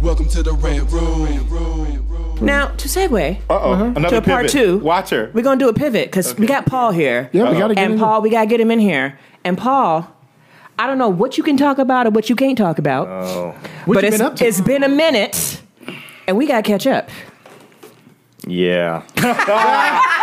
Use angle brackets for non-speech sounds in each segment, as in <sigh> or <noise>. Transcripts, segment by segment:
Welcome to the Red Room. Now, to segue Uh-oh, mhm. to another a part pivot. two, Watch her. we're going to do a pivot because we got Paul here. Yeah, we gotta get And him. Paul, we got to get him in here. And Paul, I don't know what you can talk about or what you can't talk about. Oh. What but you it's, been up to? it's been a minute and we got to catch up. Yeah. <laughs>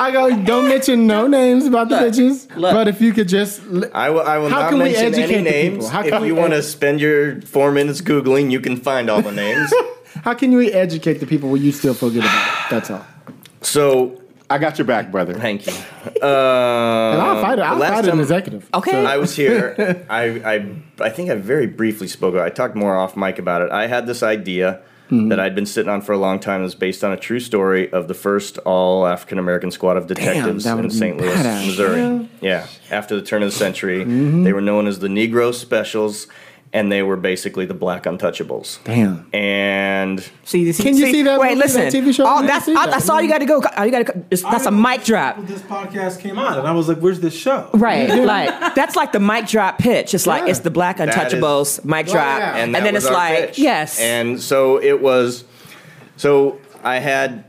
I go. Don't mention no <laughs> names about the bitches. But if you could just, l- I will, I will How not can we mention educate any names. people? How if can we you want to spend your four minutes Googling, you can find all the names. <laughs> how can you educate the people where you still feel good about it? That's all. so, I got your back, brother. thank you. <laughs> And I'll uh, fight it. I'll the last fight an executive. Okay. I was here. I, I, I think I very briefly spoke. I talked more off mic about it. I had this idea Mm-hmm. that I'd been sitting on for a long time. It was based on a true story of the first all African American squad of detectives that in St. Louis, badass. Missouri. Yeah, after the turn of the century, Mm-hmm. they were known as the Negro Specials, and they were basically the Black Untouchables. Damn. And See, you Can you see that Wait, movie, listen. that TV show? All, I that's, didn't see all, that. that's all you got to go. All you got to. That's a mic drop. This podcast came out, and I was like, "Where's this show?" Right, like that's like the mic drop pitch. It's like Yeah. it's the Black That is- Untouchables mic Oh, drop, yeah. and, that then it's like pitch. yes, And so it was. So I had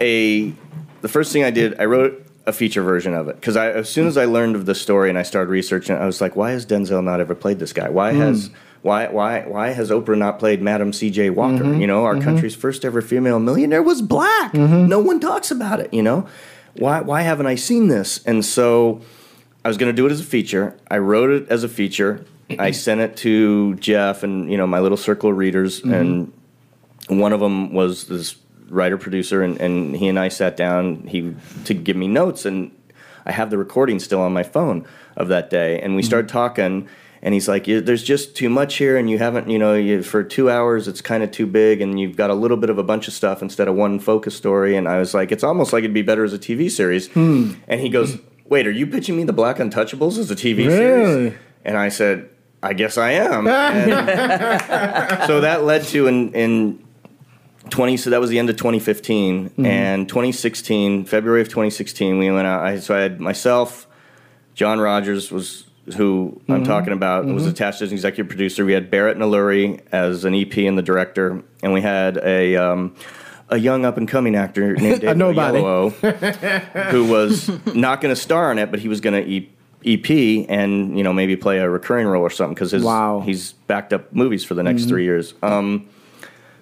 a. The first thing I did, I wrote a feature version of it because I, as soon as I learned of the story and I started researching, I was like, why has Denzel not ever played this guy? Why hmm. has why why why has Oprah not played Madam C.J. Walker? Mm-hmm. You know, our mm-hmm. country's first ever female millionaire was black. Mm-hmm. No one talks about it. You know, why why haven't I seen this? And so I was going to do it as a feature. I wrote it as a feature. I <clears throat> sent it to Jeff and you know my little circle of readers, and one of them was this writer producer, and, and he and I sat down he to give me notes, and I have the recording still on my phone of that day, and we mm-hmm. started talking. And he's like, "There's just too much here, and you haven't, you know, you, for two hours, it's kind of too big, and you've got a little bit of a bunch of stuff instead of one focus story." And I was like, "It's almost like it'd be better as a TV series." Hmm. And he goes, "Wait, are you pitching me the Black Untouchables as a TV Really? series?" And I said, "I guess I am." <laughs> So that led to in in 20 so that was the end of 2015 and 2016 february of 2016 we went out I, so i had myself john rogers was who i'm talking about was attached as an executive producer we had Bharat Nalluri as an ep and the director and we had a um, a young up and coming actor <laughs> named David nobody. Who was <laughs> not going to star in it, but he was going to EP and you know maybe play a recurring role or something because Wow. he's backed up movies for the next three years. Um,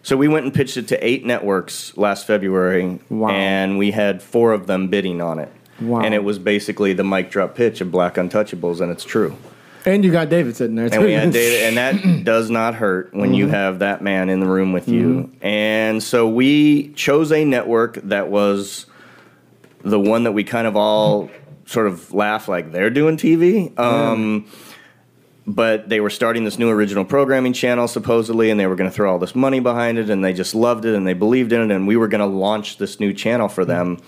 so we went and pitched it to eight networks last February, Wow. and we had four of them bidding on it. Wow. And it was basically the mic drop pitch of Black Untouchables, and it's true. And you got David sitting there too. And we had David, and that <clears throat> does not hurt when you have that man in the room with you. And so we chose a network that was the one that we kind of all sort of laugh like they're doing TV. Um, But they were starting this new original programming channel supposedly, and they were going to throw all this money behind it, and they just loved it and they believed in it, and we were going to launch this new channel for them.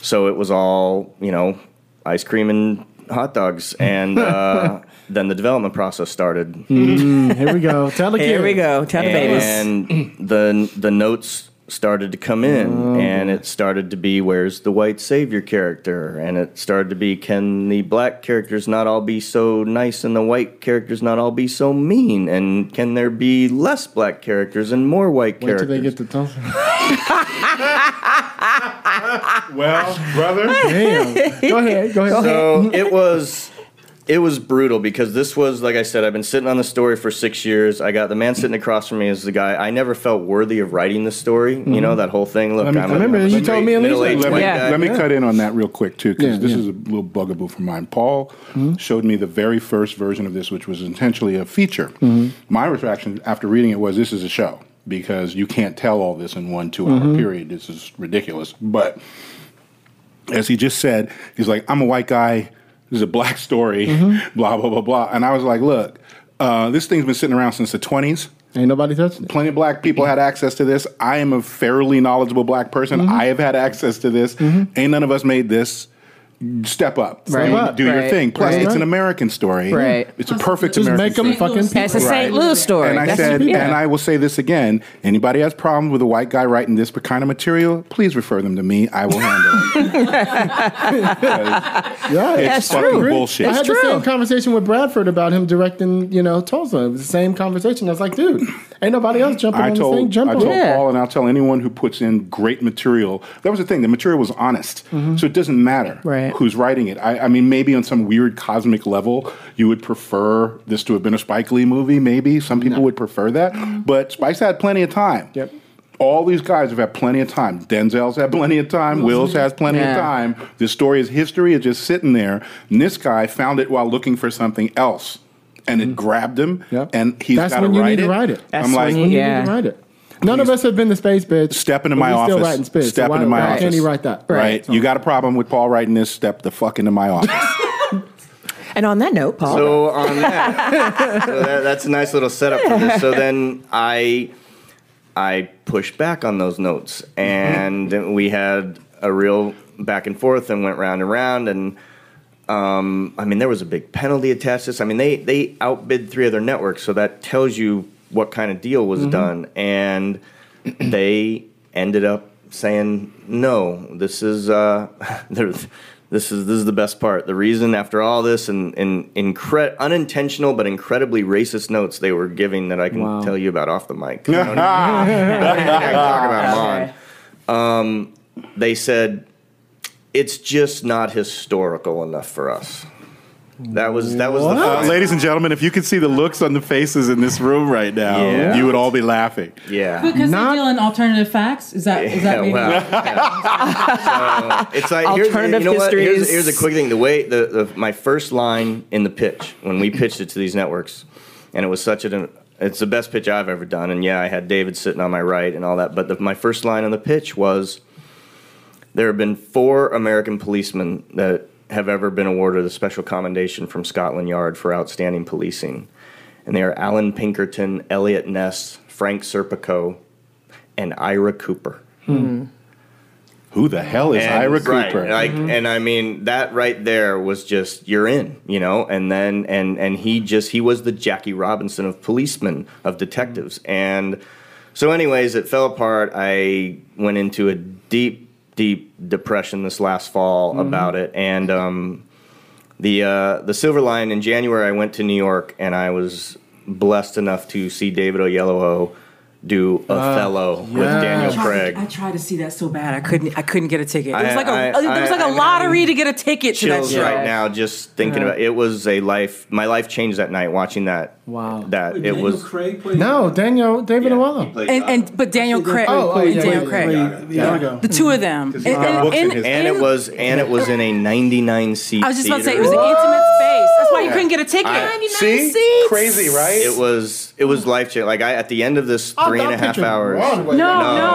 So it was all you know, ice cream and hot dogs, <laughs> and uh, then the development process started. Here we go. Tell the Here kids. we go. Tell the babies. And the the notes started to come in, Oh, and it started to be where's the white savior character, and it started to be can the black characters not all be so nice, and the white characters not all be so mean, and can there be less black characters and more white Wait till characters? they get to Tulsa. <laughs> Well, brother, Damn. Go ahead. Go ahead. so it was it was brutal because this was like I said, I've been sitting on the story for six years. I got the man sitting across from me is the guy I never felt worthy of writing the story. You know mm-hmm. that whole thing. Look, Let me- I'm remember a you straight told me and middle-aged let me, guy. let me Yeah. cut in on that real quick too, because Yeah, this yeah. is a little bugaboo for mine. Paul showed me the very first version of this, which was intentionally a feature. Mm-hmm. My reaction after reading it was, "This is a show." Because you can't tell all this in one two-hour mm-hmm. period. This is ridiculous. But as he just said, he's like, "I'm a white guy. This is a black story." Blah blah blah blah. And I was like, "Look, uh, this thing's been sitting around since the '20s Ain't nobody touching it. plenty of black people had access to this. I am a fairly knowledgeable black person. Mm-hmm. I have had access to this. Ain't none of us made this. Step up, Right. Do- Right. your thing. Plus, Right. it's an American story. Right. It's a perfect Just American make them story. fucking. That's a St. Louis story. And I That's said, yeah. and I will say this again: anybody has problems with a white guy writing this kind of material, please refer them to me. I will handle it. <laughs> Yeah, It's That's fucking true. bullshit. I had the same conversation with Bradford about him directing, you know, Tulsa. It was the same conversation. I was like, dude, ain't nobody else jumping I on this thing. told, Jump I on told. Yeah. Paul, and I'll tell anyone who puts in great material. That was the thing. The material was honest, mm-hmm. so it doesn't matter Right. Who's writing it. I, I mean, maybe on some weird cosmic level, you would prefer this to have been a Spike Lee movie. Maybe some people would prefer that, mm-hmm. but Spike had plenty of time. Yep. All these guys have had plenty of time. Denzel's had plenty of time. Mm-hmm. Wills has plenty Yeah. of time. This story is history. It's just sitting there. And this guy found it while looking for something else, and it mm-hmm. grabbed him. Yep. And he's That's got to when you write need it. to write it. That's I'm like, when When you Yeah. need to write it. None of us have been to space, bitch. Step into but my we office. Still writing space. Step so why, into my why office. can't he write that? Right. You got a problem with Paul writing this? Step the fuck into my office. <laughs> And on that note, Paul. So on that, <laughs> so that, that's a nice little setup for this. So then I, I pushed back on those notes, and then we had a real back and forth, and went round and round, and um, I mean there was a big penalty attached to this. I mean they they outbid three other networks, so that tells you what kind of deal was done, and they ended up saying no. This is uh, <laughs> this is this is the best part. The reason after all this and and incre- unintentional but incredibly racist notes they were giving that I can Wow. tell you about off the mic. <laughs> You know what I mean? <laughs> I talk about 'em on. Um, they said it's just not historical enough for us. That was that was the Uh, point. ladies and gentlemen, if you could see the looks on the faces in this room right now, Yeah. you would all be laughing. yeah. Because Not- they deal in alternative facts. Is that is that Yeah, maybe? well, yeah. So, it's like here's, Alternative you know what? Here's, here's a quick thing. The way the, the my first line in the pitch when we pitched it to these networks, and it was such an it's the best pitch I've ever done. And yeah, I had David sitting on my right and all that. But the, my first line on the pitch was, "There have been four American policemen that have ever been awarded a special commendation from Scotland Yard for outstanding policing, and they are Allan Pinkerton, Eliot Ness, Frank Serpico, and Ira Cooper." Hmm. Who the hell is And- Ira right, Cooper? Like, mm-hmm. and I mean that right there was just you're in, you know. And then and and he just he was the Jackie Robinson of policemen of detectives. And so, anyways, it fell apart. I went into a deep, deep depression this last fall about it, and um, the uh, the Silver Line in January. I went to New York, and I was blessed enough to see David Oyelowo do Othello uh, with Daniel I tried, Craig. I tried to see that so bad. I couldn't. I couldn't get a ticket. It I- was like a. I- uh, it was like I- a I'm lottery having to get a ticket to that chills show. right now just thinking about it was a life my life changed that night watching that Wow. that Wait, it Daniel was Craig played No, Daniel, David Oyelowo. And and but Daniel Craig. Oh, oh, and yeah, Daniel yeah, Craig. played Iago. The two of them. And, got and- and- and it was and it was in a 99 <laughs> seat I was just about to say it was an intimate space. That's why you couldn't get a ticket. I- See? Crazy, right? it was it was life changing like I at the end of this three and a half hours No, no,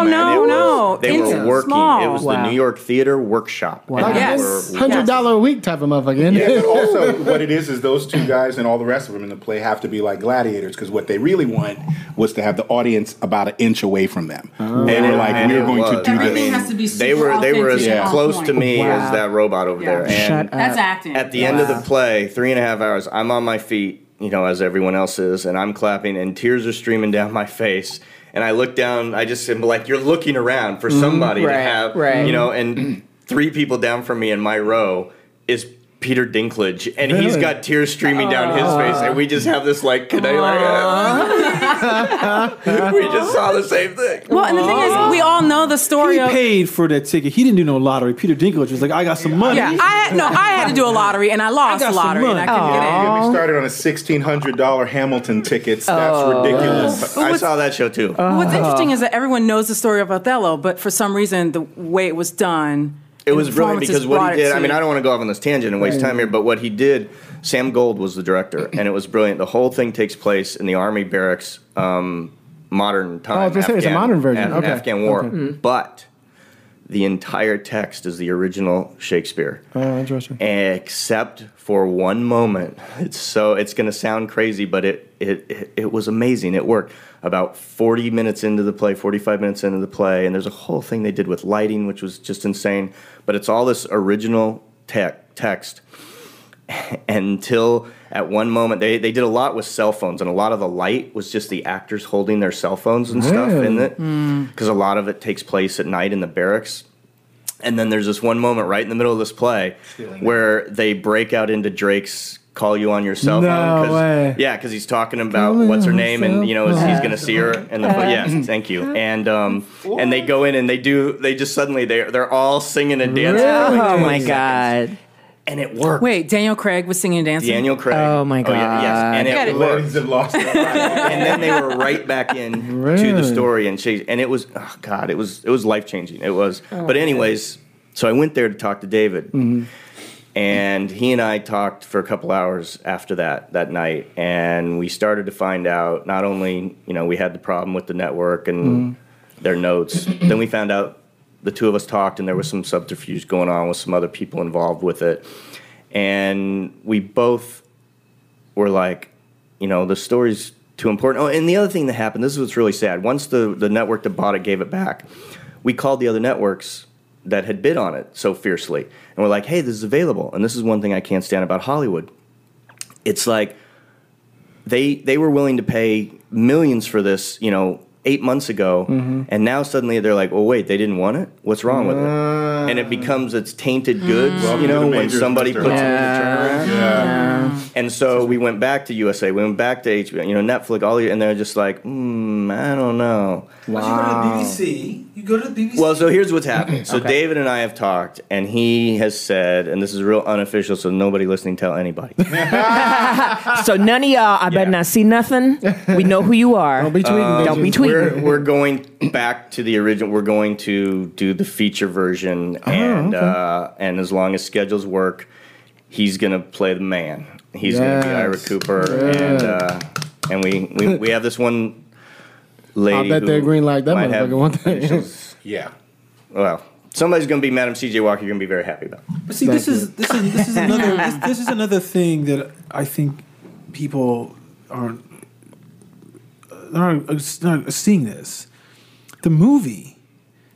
man, no, it was- no. they Intimate, were working small. it was the Wow. New York Theater Workshop And Like they Yes. were- Hundred dollar a week type of motherfucker. Yeah, Yeah, but also <laughs> what it is is those two guys and all the rest of them in the play have to be like gladiators because what they really want was to have the audience about an inch away from them. And And they're like, and we're it going to do Everything this. has to be they super were they were as authentic and on close point. to me Wow. as that robot over there and Shut up. That's acting. At the end of the play, three and a half hours, I'm on my feet, you know, as everyone else is, and I'm clapping, and tears are streaming down my face. And I look down, I just am like, you're looking around Mm-hmm. for somebody to Right, have, right. you know, and three people down from me in my row is Peter Dinklage, and he's got tears streaming down his face, and we just have this like, can I like, <laughs> <laughs> we just saw the same thing. Well, and the thing is, we all know the story He of. paid for that ticket. He didn't do no lottery. Peter Dinklage was like, I got some money. Yeah, I had no. I had to do a lottery, and I lost got a some lottery, and I couldn't get in. Get me started on a sixteen hundred dollar Hamilton tickets. That's oh. ridiculous. I saw that show too. But What's interesting is that everyone knows the story of Othello, but for some reason, the way it was done, It was the brilliant because what he did. I mean, I don't want to go off on this tangent and waste mm. time here, but what he did, Sam Gold was the director, <clears throat> and it was brilliant. The whole thing takes place in the army barracks, um, modern time. Oh, I was gonna say, it's a modern version. Af- Okay. Afghan War, Okay. but the entire text is the original Shakespeare. Oh, interesting. except for one moment. It's so it's going to sound crazy, but it, it it it was amazing. It worked. About 40 minutes into the play, 45 minutes into the play, and there's a whole thing they did with lighting, which was just insane. But it's all this original te- text. <laughs> Until at one moment, they, they did a lot with cell phones, and a lot of the light was just the actors holding their cell phones and stuff in it. Because a lot of it takes place at night in the barracks. And then there's this one moment right in the middle of this play where they break out into Drake's "Call You on Your Cell No Phone." 'cause- way. Yeah, because he's talking about Call what's her name, and you know he's going to see her. And the yes, thank you. And um, and they go in and they do. They just suddenly they they're all singing and dancing. for like Oh my seconds. god. And it worked. Wait, Daniel Craig was singing and dancing. Daniel Craig. Oh my god! Oh, yeah, yes, and God. it You worked. have lost <laughs> and then they were right back in to the story and she and it was oh god it was it was life changing it was oh, but anyways so i went there to talk to david mm-hmm. and he and i talked for a couple hours after that that night and we started to find out not only you know we had the problem with the network and mm-hmm. their notes then we found out the two of us talked and there was some subterfuge going on with some other people involved with it and we both were like, you know, the story's too important. Oh, and the other thing that happened, this is what's really sad. Once the, the network that bought it gave it back, we called the other networks that had bid on it so fiercely. And we're like, hey, this is available. And this is one thing I can't stand about Hollywood. It's like they they were willing to pay millions for this, you know, eight months ago, mm-hmm. and now suddenly they're like, "Oh wait, they didn't want it. What's wrong with it?" Uh. And it becomes it's tainted goods, Welcome you know, when somebody Mr. puts it in the turnaround. Yeah. And so we went back to USA, we went back to HBO, you know, Netflix, all the, and they're just like, hmm, I don't know. But you go to the BBC. You go to the BBC. Well, so here's what's happened. So David and I have talked, and he has said, and this is real unofficial, so nobody listening tell anybody. <laughs> So none of y'all, I better not see nothing. We know who you are. Don't be tweeting. Uh, don't be tweeting. We're <laughs> we're going back to the original. We're going to do the feature version, and uh, and as long as schedules work, he's gonna play the man. He's gonna be Ira Cooper, and uh, and we, we <laughs> we have this one lady. I bet who they're green like that might have motherfucker one day. initials. Yeah. well, somebody's gonna be Madam C.J. Walker. You're gonna be very happy about. But see, this is this is this is another <laughs> this, this is another thing that I think people aren't aren't, aren't seeing this. The movie,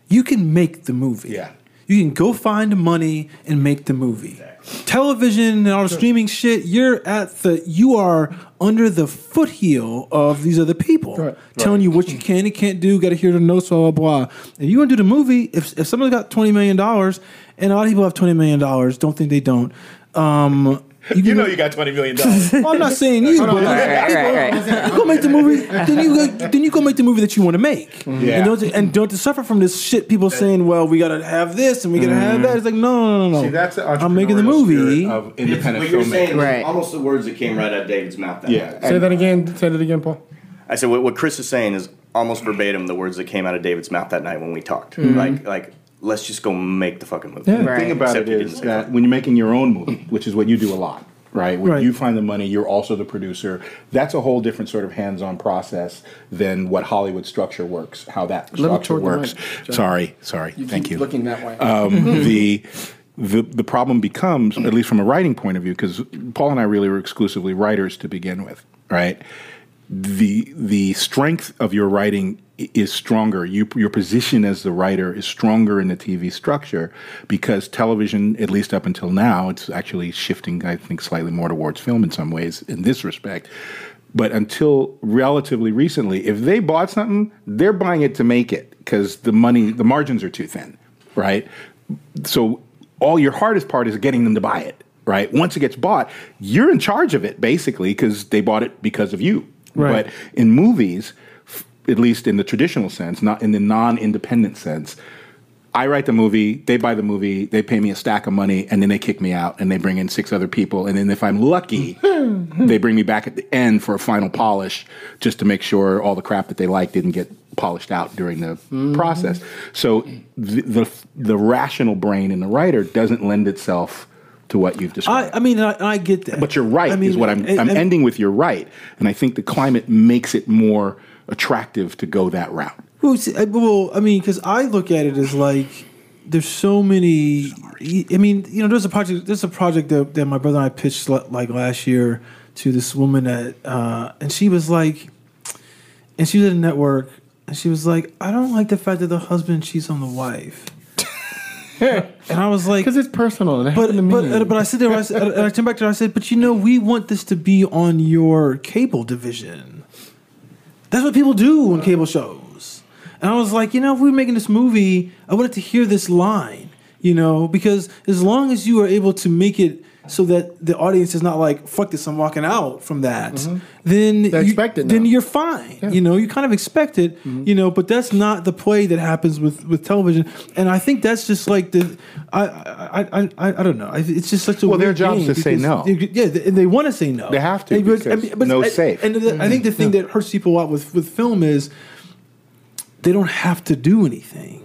you can make the movie. Yeah. You can go find the money and make the movie. Television and all the streaming shit, you're at the you are under the footheel of these other people Right. telling you what you can and can't do, gotta hear the notes, blah blah blah. If you want to do the movie, if if someone's got twenty million dollars and a lot of people have twenty million dollars, don't think they don't. Um You can know you got twenty million dollars. <laughs> I'm not saying you, but Right, right, right. <laughs> you go make the movie. Then you go, then you go make the movie that you want to make. Yeah. And don't and don't suffer from this shit. People saying, "Well, we gotta have this and we gotta have mm. that." It's like, no, no, no, no. See, that's the I'm making the movie. of independent what you're saying filmmaking. is Right. almost the words that came right out of David's mouth. That Yeah. night. Say that again. Say that again, Paul. I said what, what Chris is saying is almost verbatim the words that came out of David's mouth that night when we talked. Mm-hmm. Like like let's just go make the fucking movie. Yeah. The thing about Except it he didn't is say that that. when you're making your own movie, which is what you do a lot, right? When Right. you find the money, you're also the producer. That's a whole different sort of hands-on process than what Hollywood structure works. How that structure works. right, John. sorry, sorry. Thank keep you. Looking that way. um, <laughs> the the the problem becomes, at least from a writing point of view, because Paul and I really were exclusively writers to begin with, right? The the strength of your writing i- is stronger. You, your position as the writer is stronger in the TV structure because television, at least up until now, it's actually shifting, I think, slightly more towards film in some ways in this respect. But until relatively recently, if they bought something, they're buying it to make it because the money, the margins are too thin, right? So all your hardest part is getting them to buy it, right? Once it gets bought, you're in charge of it basically because they bought it because of you. Right. But in movies, at least in the traditional sense, not in the non-independent sense, I write the movie, they buy the movie, they pay me a stack of money, and then they kick me out and they bring in six other people. And then if I'm lucky, <laughs> they bring me back at the end for a final polish just to make sure all the crap that they like didn't get polished out during the mm-hmm. process. So the, the the rational brain in the writer doesn't lend itself to what you've described. I, I mean, I, I get that. But you're right, I mean, is what I'm. I'm ending with you're right, and I think the climate makes it more attractive to go that route. Well, see, I- well, I mean, because I look at it as like there's so many. I mean, you know, there's a project. There's a project that, that my brother and I pitched l- like last year to this woman that, uh, and she was like, and she was at a network, and she was like, I don't like the fact that the husband cheats on the wife. <laughs> and I was like, Because it's personal. It but happened to me. but uh, but I said there, I, said, and I turned back to her. I said, but you know, we want this to be on your cable division. That's what people do on cable shows. And I was like, you know, if we were making this movie, I wanted to hear this line, you know, because as long as you are able to make it so that the audience is not like, fuck this, I'm walking out from that, mm-hmm. then They expect it then you're fine. You know, you kind of expect it, mm-hmm. you know, but that's not the play that happens with, with television. And I think that's just like the, I, I, I, I, don't know. I- It's just such a Well, their weird job is to say no. they- Yeah, they, they want to say no. They have to, And but- because no I- safe. And the, I think the mm-hmm. thing that hurts people out with, with film is they don't have to do anything.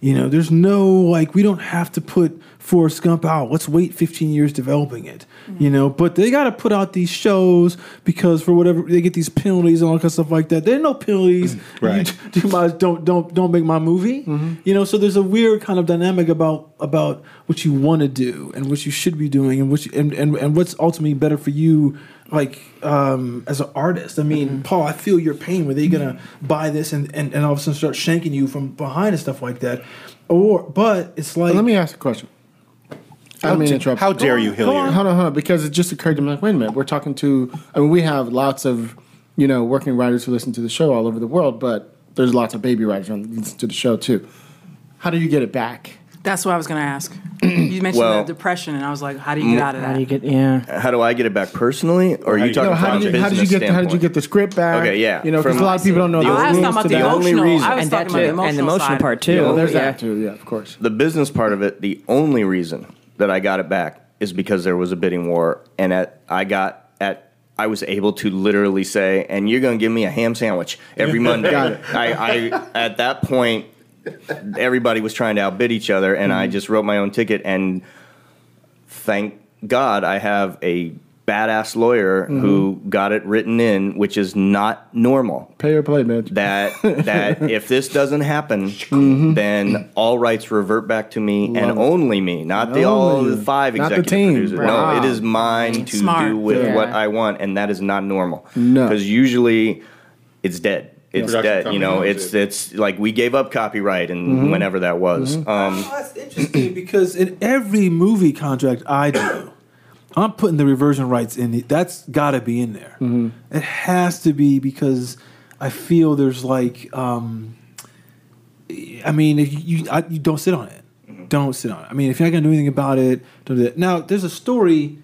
You know, there's no like we don't have to put Forrest Gump out. Let's wait 15 years developing it. You know, but they got to put out these shows because for whatever they get these penalties and all that kind of stuff like that. There are no penalties. Mm-hmm. Right. <laughs> You, you might don't don't don't make my movie. Mm-hmm. You know, so there's a weird kind of dynamic about about what you want to do and what you should be doing and what you, and, and and what's ultimately better for you like um, as an artist. I mean, Paul, I feel your pain. Were they gonna buy this and, and, and all of a sudden start shanking you from behind and stuff like that? Or but it's like Let me ask a question. I mean interrupt. How dare you, Hold on, hold on, hold on, because it just occurred to me. Like, wait a minute, we're talking to. I mean, we have lots of, you know, working writers who listen to the show all over the world, but there's lots of baby writers who listen to the show too. How do you get it back? That's what I was going to ask. You mentioned Well- the depression, and I was like, how do you get mm, out of that? How do you get? Yeah. How do I get it back personally, or are you talking No, how from did a you, how did you business get how did you standpoint? get the script back? Okay, yeah. You know, because From- a lot of people don't know The the Oh, I was only- talking about to the the that. only emotional. reason- I was And talking that about the emotional and the emotional side. part too. Yeah, well, there's yeah. that too. Yeah, of course. the business part of it, the only reason that I got it back is because there was a bidding war, and at I got at I was able to literally say, "And you're going to give me a ham sandwich every <laughs> Monday." Got it. I, I at that point, everybody was trying to outbid each other, and Mm-hmm. I just wrote my own ticket. And thank God, I have a badass lawyer Mm-hmm. who got it written in, which is not normal Pay or play, man. that that <laughs> if this doesn't happen, then all rights revert back to me and Mm-hmm. It. only me, not the all the five Not the executive team. producers. Wow. No, it is mine to Smart. do with Yeah. what I want, and that is not normal. No. because usually it's dead. It's Production dead. You company know, owns it's it. it's like we gave up copyright and Mm-hmm. whenever that was. Um, Oh, that's interesting because in every movie contract I do, <coughs> I'm putting the reversion rights in. it. That's got to be in there. Mm-hmm. It has to be because I feel there's like, um, I mean, if you I, you don't sit on it, don't sit on it. I mean, if you're not gonna do anything about it, don't do that. Now, there's a story.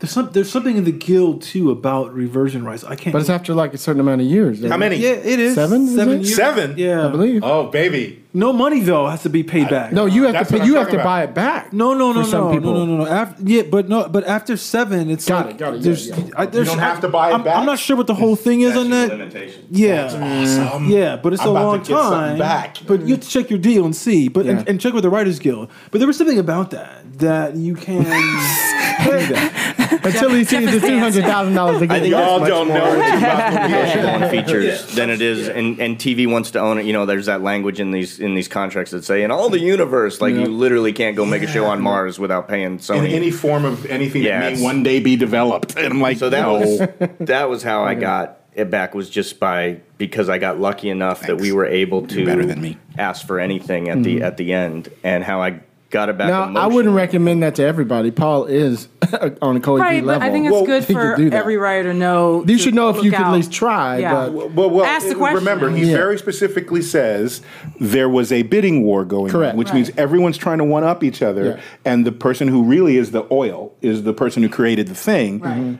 There's some. There's something in the guild too about reversion rights. I can't. But it's after like a certain amount of years. How many? Yeah, it is Seven, is Seven it? years. Seven? Yeah, I believe. Oh, baby. No money though has to be paid back. No, you have That's to pay, you have to about. buy it back. No, no, no, for no, people. no, no, no, no. After, yeah, but no, but after seven, it's Got like it, got it, There's, yeah. I, there's, don't have to buy it I'm, back? I'm not sure what the whole thing is on that. Yeah, yeah, but it's I'm a about to long get time. back. But you have to check your deal and see. But Yeah. and, and check with the Writers Guild. But there was something about that that you can <laughs> pay that. <laughs> Until he sees the two hundred thousand dollars again. I again. think Y'all don't more know anything about <laughs> negotiable on features than it is, and, and TV wants to own it. You know, there's that language in these in these contracts that say in all the universe, like Yeah. you literally can't go make a show on Mars without paying In Sony. any form of anything Yeah, that may one day be developed. <laughs> And I'm like, so that no. was that was how I got it back was just by because I got lucky enough that we were able to You're better than me. ask for anything at the mm-hmm. at the end, and how I got it back. Now, I wouldn't recommend that to everybody. Paul is <laughs> on a Kobe Right, level. but I think it's Well, good he could for do that. every writer to know. You to should know if look you could at least try, Yeah. but Well, well, Ask the question. remember, he Yeah. very specifically says there was a bidding war going Correct. on, which means everyone's trying to one up each other, Yeah. and the person who really is the oil is the person who created the thing. Right. Mm-hmm.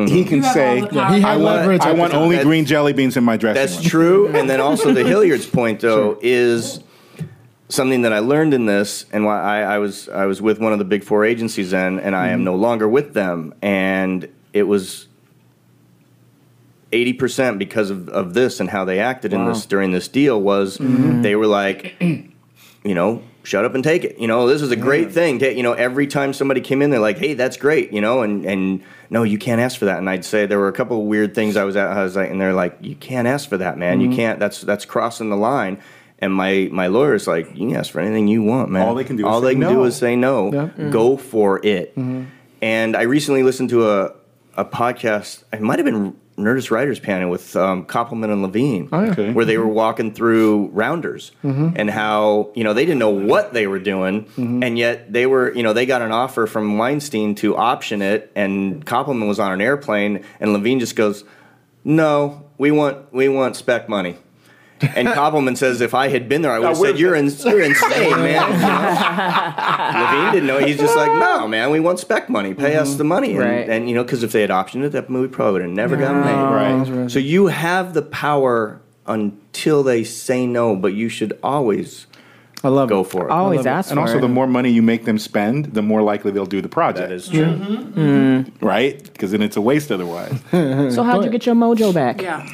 Mm-hmm. He can You have say, all the power. he "I want, I want only That's- green jelly beans in my dressing That's room." true. <laughs> And then also the Hilliard's point though is something that I learned in this, and why I, I was I was with one of the big four agencies then, and I am mm-hmm. no longer with them, and it was. 80% because of, of this and how they acted in this during this deal was mm-hmm. they were like you know shut up and take it. You know this is a great thing. Ta- you know every time somebody came in they're like hey that's great you know and and no you can't ask for that. And i'd say there were a couple of weird things i was at i was like and they're like you can't ask for that man. You mm-hmm. can't that's that's crossing the line and my my lawyer's like you can ask for anything you want man All they can do is all say they can no. do is say no Yeah. go for it and i recently listened to a a podcast it might have been Nerdist Writers panel with um, Koppelman and Levien, Oh, yeah. Okay. where they were walking through rounders Mm-hmm. and how you know they didn't know what they were doing, and yet they were you know they got an offer from Weinstein to option it, and Koppelman was on an airplane, and Levien just goes, "No, we want we want spec money." And <laughs> Koppelman says, "If I had been there, I would have where's said you're in, you're insane, man." You? <laughs> Levien didn't know. He's just like, "No, <laughs> man, we want spec money. Pay us mm-hmm. the money." And, Right. and you know, because if they had optioned it, that movie probably would have never gotten made. Right. So you have the power until they say no, but you should always I love go it. for it. Always ask And for also, it. the more money you make them spend, the more likely they'll do the project. That is true. Mm-hmm. right, because then it's a waste otherwise. so how'd you get your mojo back? Yeah.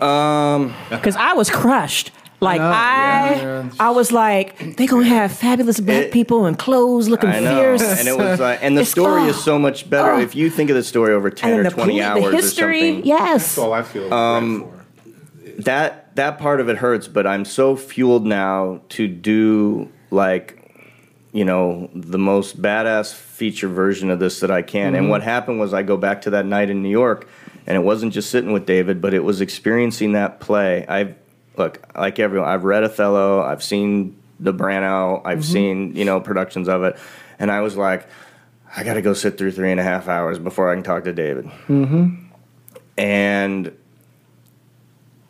Because I was crushed. Like know. I, Yeah. I was like, they gonna have fabulous black It- people in clothes looking I know, fierce. and it was like, and the It's- story oh. is so much better Oh. if you think of the story over ten or the, twenty poli- hours the history, or something. yes. That's all I feel. Um, for. that that part of it hurts, but I'm so fueled now to do like you know the most badass feature version of this that I can. And what happened was I go back to that night in New York, and it wasn't just sitting with David, but it was experiencing that play. I've look like everyone. I've read Othello. I've seen the Branagh. I've seen you know productions of it, and I was like. I got to go sit through three and a half hours before I can talk to David. Mm-hmm. And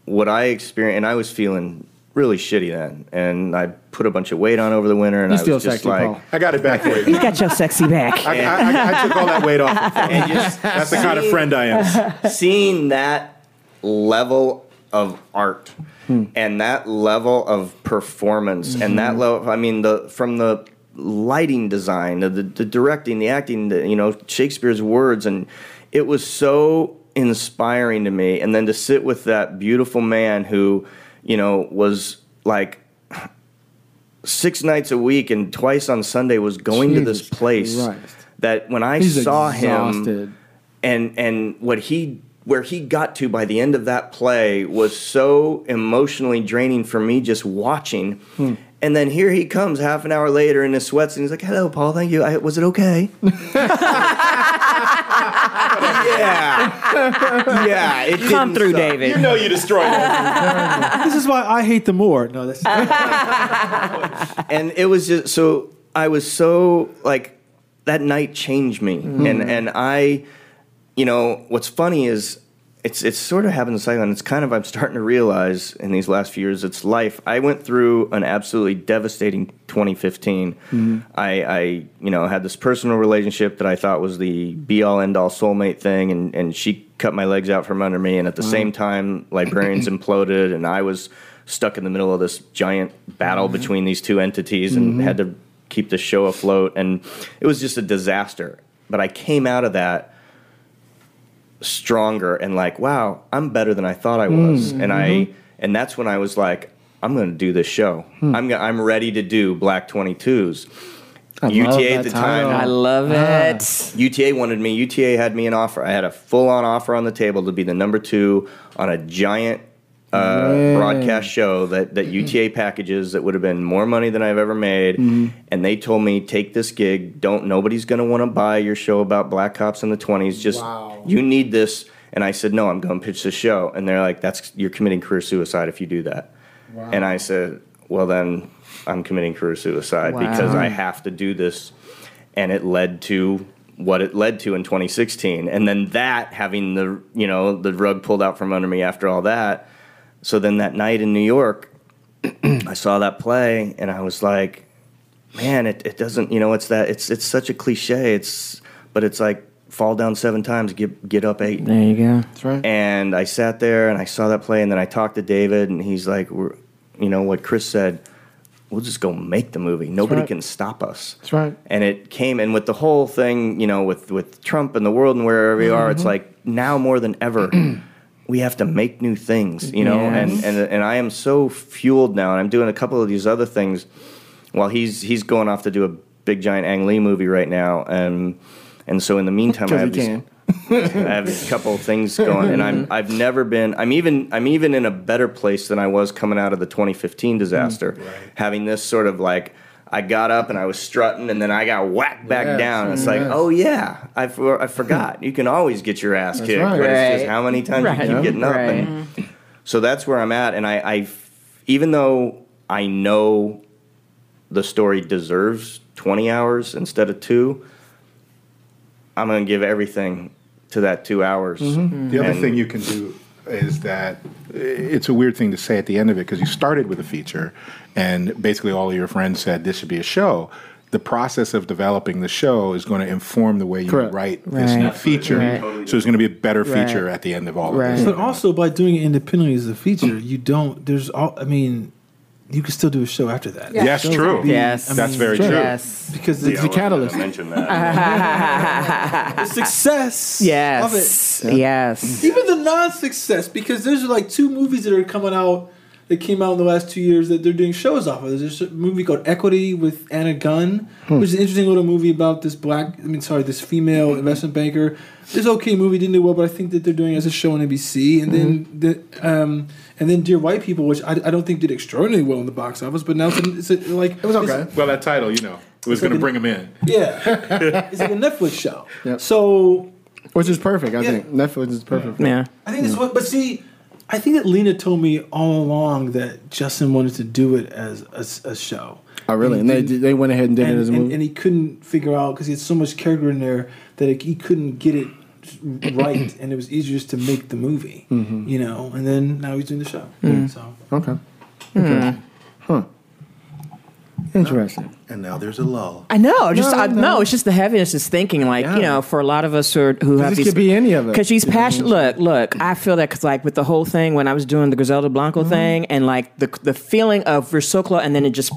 what I experienced, and I was feeling really shitty then, and I put a bunch of weight on over the winter, and You I still was just sexy, like, Paul. I got it back for You you. got your sexy back. I, I, I, I took all that weight off. and just That's the kind of friend I am. seeing that level of art hmm. and that level of performance and that hmm. level i mean the from the lighting design the, the, the directing the acting the, you know shakespeare's words and it was so inspiring to me and then to sit with that beautiful man who you know was like six nights a week and twice on sunday was going to this place Christ. that when i He's saw him and and what he where he got to by the end of that play was so emotionally draining for me just watching. Hmm. And then here he comes half an hour later in his sweats, and he's like, "Hello, Paul. Thank you. I, was it okay?" <laughs> yeah, yeah. It Come didn't through, suck. David. You know you destroyed it. <laughs> This is why I hate them more. No, that's <laughs> and it was just so I was so like that night changed me, mm-hmm. and and I, you know, what's funny is it's it's sort of happened in cycle, and it's kind of I'm starting to realize in these last few years, it's life. I went through an absolutely devastating 2015. Mm-hmm. I, I you know had this personal relationship that I thought was the be all end all soulmate thing, and and she cut my legs out from under me, and at the same time, librarians <clears throat> imploded, and I was stuck in the middle of this giant battle mm-hmm. between these two entities, and mm-hmm. had to keep the show afloat, and it was just a disaster. But I came out of that stronger and like, wow, I'm better than I thought I hmm. was. And I mm-hmm. and that's when I was like, I'm going to do this show. Hmm. I'm go- I'm ready to do Black 22s. love UTA at that the time. I time, love ah. it. UTA wanted me. UTA had me an offer. I had a full on offer on the table to be the number two on a giant uh, broadcast show that, that UTA packages that would have been more money than I've ever made. And they told me, take this gig. Don't nobody's going to want to buy your show about black cops in the 20s. Just you need this. And I said, no, I'm going to pitch the show. And they're like, that's you're committing career suicide if you do that. And I said, well, then I'm committing career suicide because I have to do this. And it led to what it led to in 2016, and then that having the you know the rug pulled out from under me after all that. So then that night in New York, <clears throat> I saw that play, and I was like, man, it, it doesn't you know it's that it's it's such a cliche. It's but it's like fall down seven times, get get up eight. There you go. That's right. And I sat there and I saw that play, and then I talked to David, and he's like, We're, you know, what Chris said, we'll just go make the movie. Nobody right. can stop us. That's right. And it came, and with the whole thing, you know, with, with Trump and the world and wherever we are, Mm-hmm. it's like now more than ever, we have to make new things, you know, and, Yes. and, and I am so fueled now, and I'm doing a couple of these other things while he's, he's going off to do a big giant Ang Lee movie right now. And, and so in the meantime, I have these. <laughs> I have a couple of things going, and I'm <laughs> I've never been. I'm even I'm even in a better place than I was coming out of the 2015 disaster, mm. having this sort of like. I got up and I was strutting, and then I got whacked back Yes, down. It's like, oh yeah, I, for, I forgot. You can always get your ass kicked, right. but it's just how many times Right. you keep getting up. Right. And so that's where I'm at, and I, I, even though I know the story deserves 20 hours instead of two, I'm gonna give everything to that two hours. Mm-hmm. Mm-hmm. The other thing you can do is that it's a weird thing to say at the end of it because you started with a feature, and basically all of your friends said this should be a show. The process of developing the show is going to inform the way you Correct. write this new Right. feature. Right. So it's going to be a better feature Right. at the end of all Right. of this. But also by doing it independently as a feature, you don't. There's all. I mean, you can still do a show after that. Yes, Show true. be- Yes. I That's very Sure. true. Yes. Because It's the, a catalyst. mention that. the <laughs> success Yes. of it. Yes. Even the non-success, because there's like two movies that are coming out that came out in the last two years that they're doing shows off of. There's a movie called Equity with Anna Gunn, hmm. which is an interesting little movie about this black, I mean, sorry, this female hmm. investment banker. This okay movie, didn't do well, but I think that they're doing it as a show on NBC. And mm-hmm. then the, um, and then Dear White People, which I, I don't think did extraordinarily well in the box office, but now it's, a, it's a, like it was okay. Well, that title, you know, it was It's like going to bring him in. Yeah, <laughs> it's like a Netflix show. Yep. So Which is perfect, I Yeah. think. Netflix is perfect. Yeah. I think that's what. But see, I think that Lena told me all along that Justin wanted to do it as a, a show. Oh, really? And they they went ahead and did and, it as a and, movie. and he couldn't figure out because he had so much character in there that it, he couldn't get it right, <clears throat> and it was easier just to make the movie, Mm-hmm. you know. And then now he's doing the show. So okay. Okay. Huh. Interesting. And now there's a lull. I know. Just No, I, no. no. It's just the heaviness. is thinking, like Yeah. you know, for a lot of us who, are, who have this these. could be any of it. Because she's You know what passionate. Look, look. I feel that because, like, with the whole thing when I was doing the Griselda Blanco Mm-hmm. thing, and like the the feeling of we're so close, and then it just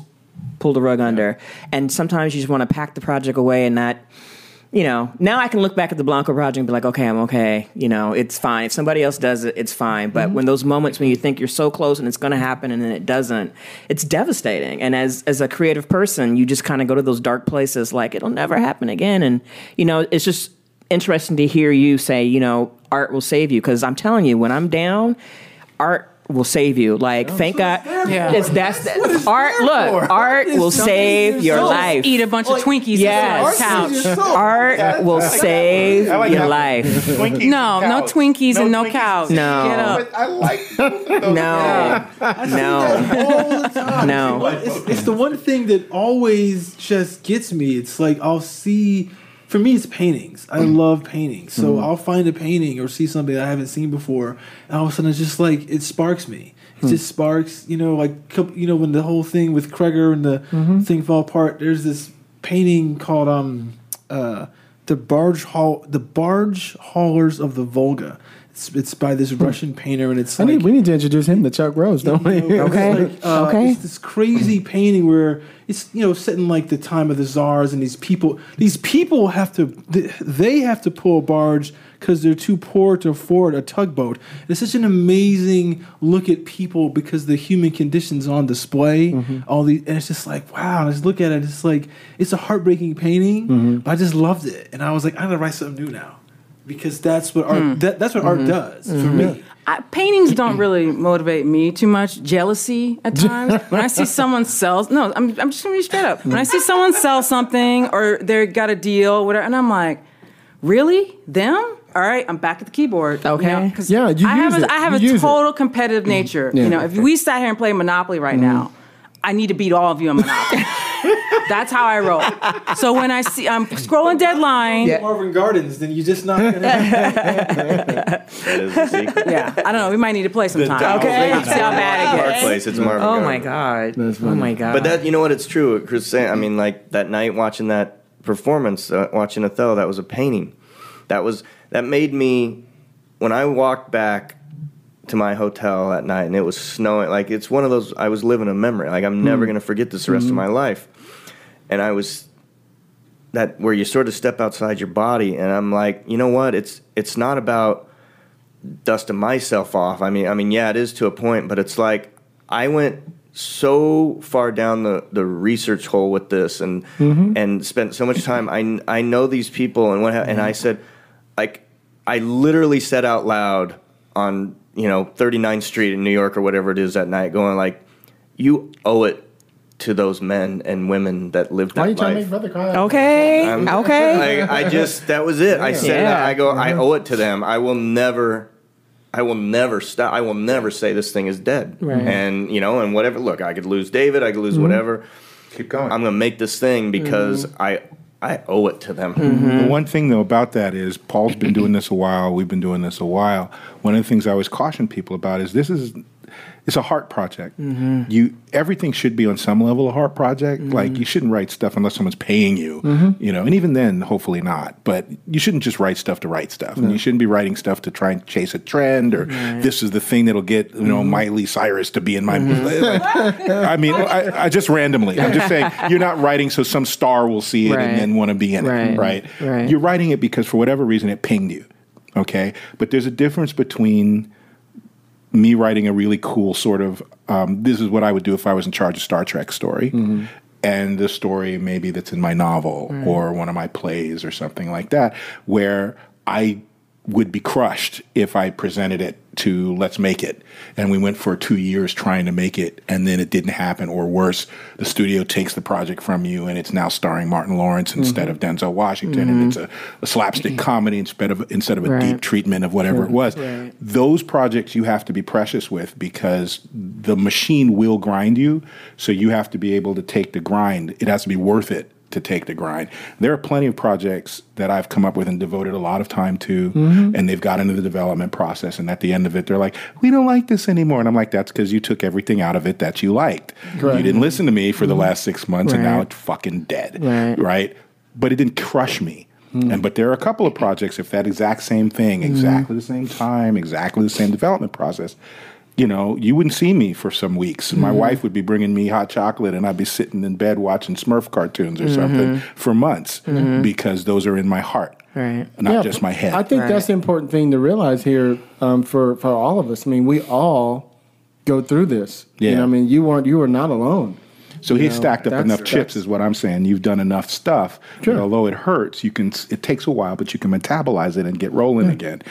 pulled the rug under. And sometimes you just want to pack the project away and not. You know, now I can look back at the Blanco project and be like, okay, I'm okay. You know, it's fine. If somebody else does it, it's fine. But Mm-hmm. when those moments when you think you're so close and it's going to happen and then it doesn't, it's devastating. And as as a creative person, you just kind of go to those dark places like it'll never happen again. And you know, it's just interesting to hear you say, you know, art will save you because I'm telling you, when I'm down, art will save you. Like, thank God, Yeah. it's that's what it's art. Look, for. art Art will save your your soul. life. Eat a bunch of Twinkies Yes. Art sit is on your the couch. soul. Art will save like your life. Twinkies No, and no couch. Twinkies and no Twinkies. couch. No. Get up. I like <laughs> those. No, no, all the <laughs> time. no. It's, it's the one thing that always just gets me. It's like I'll see. For me, it's paintings. I love paintings, so I'll find a painting or see something I haven't seen before, and all of a sudden, it's just like it sparks me. It just sparks. You know, like you know when the whole thing with Kreger and the thing fell apart. There's this painting called um uh the barge haul the barge haulers of the Volga. It's, it's by this Russian painter, and it's I like need, we need to introduce him to Chuck Rose, don't we? you know, it's Okay. like, uh, Okay. It's this crazy painting where it's you know set in like the time of the czars, and these people, these people have to, they- they have to pull a barge because they're too poor to afford a tugboat. It's such an amazing look at people because the human conditions on display. All these, and it's just like wow. I just look at it. It's like it's a heartbreaking painting, but I just loved it, and I was like, I'm gonna write something new now. Because that's what art. Hmm. That, that's what art mm-hmm. does for mm-hmm. me. I, paintings don't really motivate me too much. Jealousy at times. when I see someone sell, no, I'm, I'm just gonna be straight up. When I see someone sell something or they got a deal, whatever, and I'm like, really, them? All right, I'm back at the keyboard. Okay. 'cause Yeah, you I have use a, it. I have You a use it. total competitive nature. Mm-hmm. Yeah. You know, if we sat here and played Monopoly right now, I need to beat all of you in Monopoly. <laughs> That's how I roll. So when I see I'm scrolling deadline, yeah, Marvin Gardens, then you're just not gonna. That is the secret. Yeah, I don't know. We might need to play sometime. Down- Okay, see how bad it Park gets. Place. It's Marvin. Oh my Gardens. god. Oh my god. But that, you know what? It's true. Chris saying. I mean, like that night watching that performance, uh, watching Othello, that was a painting. That was that made me. When I walked back to my hotel that night and it was snowing, like it's one of those. I was living a memory. Like I'm never hmm. gonna forget this the rest of hmm. my life. And I was that where you sort of step outside your body, and I'm like, you know what? It's it's not about dusting myself off. I mean, I mean, yeah, it is to a point, but it's like I went so far down the, the research hole with this and mm-hmm. and spent so much time. I I know these people and what ha- and I said, like, I literally said out loud on you know 39th Street in New York or whatever it is that night, going like, you owe it to those men and women that lived that Why are you trying to life. make brother cry? okay. I'm- okay. <laughs> I, I just that was it. I said Yeah. it. I go. I owe it to them. I will never. I will never stop. I will never say this thing is dead. Right. And you know, and whatever. Look, I could lose David. I could lose mm-hmm. whatever. Keep going. I'm gonna make this thing because mm-hmm. I I owe it to them. Mm-hmm. The one thing though about that is Paul's been doing this a while. We've been doing this a while. One of the things I always caution people about is this is it's a heart project. Mm-hmm. You everything should be on some level a heart project. Mm-hmm. Like you shouldn't write stuff unless someone's paying you. Mm-hmm. You know, and even then, hopefully not. But you shouldn't just write stuff to write stuff. And you shouldn't be writing stuff to try and chase a trend or this is the thing that'll get you know Miley Cyrus to be in my. <laughs> I mean, I, I just randomly. I'm just saying you're not writing so some star will see it Right. and then want to be in Right. it, right? Right. You're writing it because for whatever reason it pinged you. Okay. But there's a difference between me writing a really cool sort of um, this is what I would do if I was in charge of Star Trek story. And the story maybe that's in my novel or one of my plays or something like that, where I would be crushed if I presented it to Let's Make It. And we went for two years trying to make it, and then it didn't happen. Or worse, the studio takes the project from you, and it's now starring Martin Lawrence mm-hmm. instead of Denzel Washington, and it's a, a slapstick mm-hmm. comedy instead of instead of a Right. deep treatment of whatever it was. Right. Those projects you have to be precious with because the machine will grind you. So you have to be able to take the grind. It has to be worth it to take the grind. There are plenty of projects that I've come up with and devoted a lot of time to, mm-hmm. and they've got into the development process. And at the end of it, they're like, "We don't like this anymore." And I'm like, "That's because you took everything out of it that you liked. You didn't listen to me for the mm-hmm. last six months, and now it's fucking dead, Right. right? But it didn't crush me." Mm. And but there are a couple of projects if that exact same thing, mm-hmm. exactly the same time, exactly the same development process. You know, you wouldn't see me for some weeks. And my mm-hmm. wife would be bringing me hot chocolate, and I'd be sitting in bed watching Smurf cartoons or something mm-hmm. for months mm-hmm. because those are in my heart, Right. not Yeah, just my head. I think Right. that's the important thing to realize here um, for for all of us. I mean, we all go through this. You Yeah. know, I mean, you weren't you were not alone. So he know, stacked up enough chips, is what I'm saying. You've done enough stuff. Sure. although it hurts, you can. It takes a while, but you can metabolize it and get rolling again.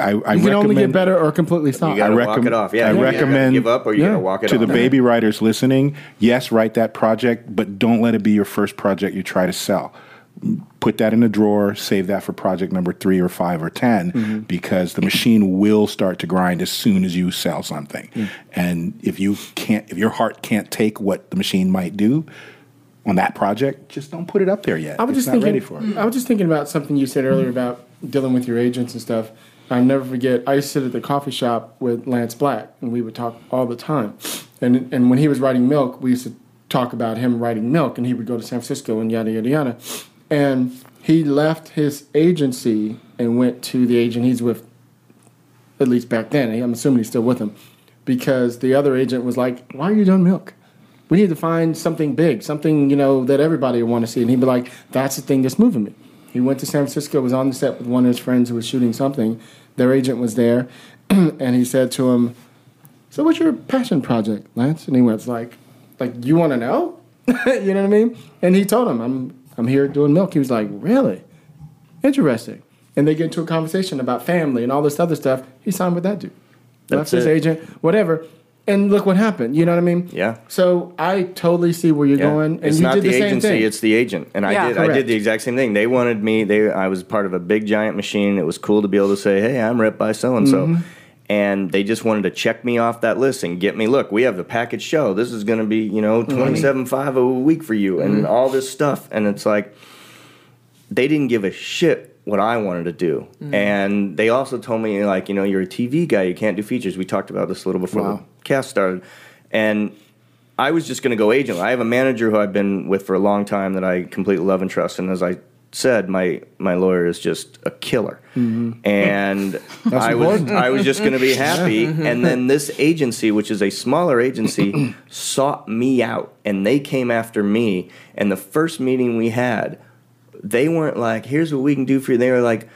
I, I You can only get better or completely stop. You gotta I walk it off. Yeah, I you gotta recommend- give up or you Yeah. gotta walk it to off. the baby writers listening, yes, write that project, but don't let it be your first project you try to sell. Put that in a drawer, save that for project number three or five or 10 Mm-hmm. because the machine will start to grind as soon as you sell something. Mm. And if you can't, if your heart can't take what the machine might do on that project, just don't put it up there yet. I was it's just thinking. ready for it. I was just thinking about something you said earlier about dealing with your agents and stuff. I'll never forget. I used to sit at the coffee shop with Lance Black, and we would talk all the time. And and when he was writing Milk, we used to talk about him writing Milk, and he would go to San Francisco and yada yada yada. And he left his agency and went to the agent he's with. At least back then, I'm assuming he's still with him, because the other agent was like, "Why are you doing Milk?" we need to find something big, something you know that everybody would want to see. And he'd be like, "That's the thing that's moving me." He went to San Francisco, was on the set with one of his friends who was shooting something. Their agent was there, <clears throat> and he said to him, "So what's your passion project, Lance?" And he was like, "Like you want to know?" <laughs> you know what I mean? And he told him, "I'm I'm here doing milk." He was like, "Really? Interesting." And they get into a conversation about family and all this other stuff. He signed with that dude. Left That's his it. agent, whatever. And look what happened. You know what I mean? Yeah. So I totally see where you're Yeah. going, and it's you not did the, the, same agency; thing. it's the agent. And Yeah. I did. I Correct. did the exact same thing. They wanted me. They. I was part of a big giant machine. It was cool to be able to say, "Hey, I'm ripped by so and so," and they just wanted to check me off that list and get me. Look, we have the package show. This is going to be you know mm-hmm. seven five a week for you, and mm-hmm. all this stuff. And it's like they didn't give a shit what I wanted to do. Mm. And they also told me like, you know, you're a TV guy, you can't do features. We talked about this a little before the cast started. And I was just going to go agent. I have a manager who I've been with for a long time that I completely love and trust. And as I said, my my lawyer is just a killer. Mm-hmm. And <laughs> I was I was just going to be <laughs> happy. Mm-hmm. And then this agency, which is a smaller agency, <clears throat> sought me out, and they came after me. And the first meeting we had, they weren't like, "Here's what we can do for you." They were like.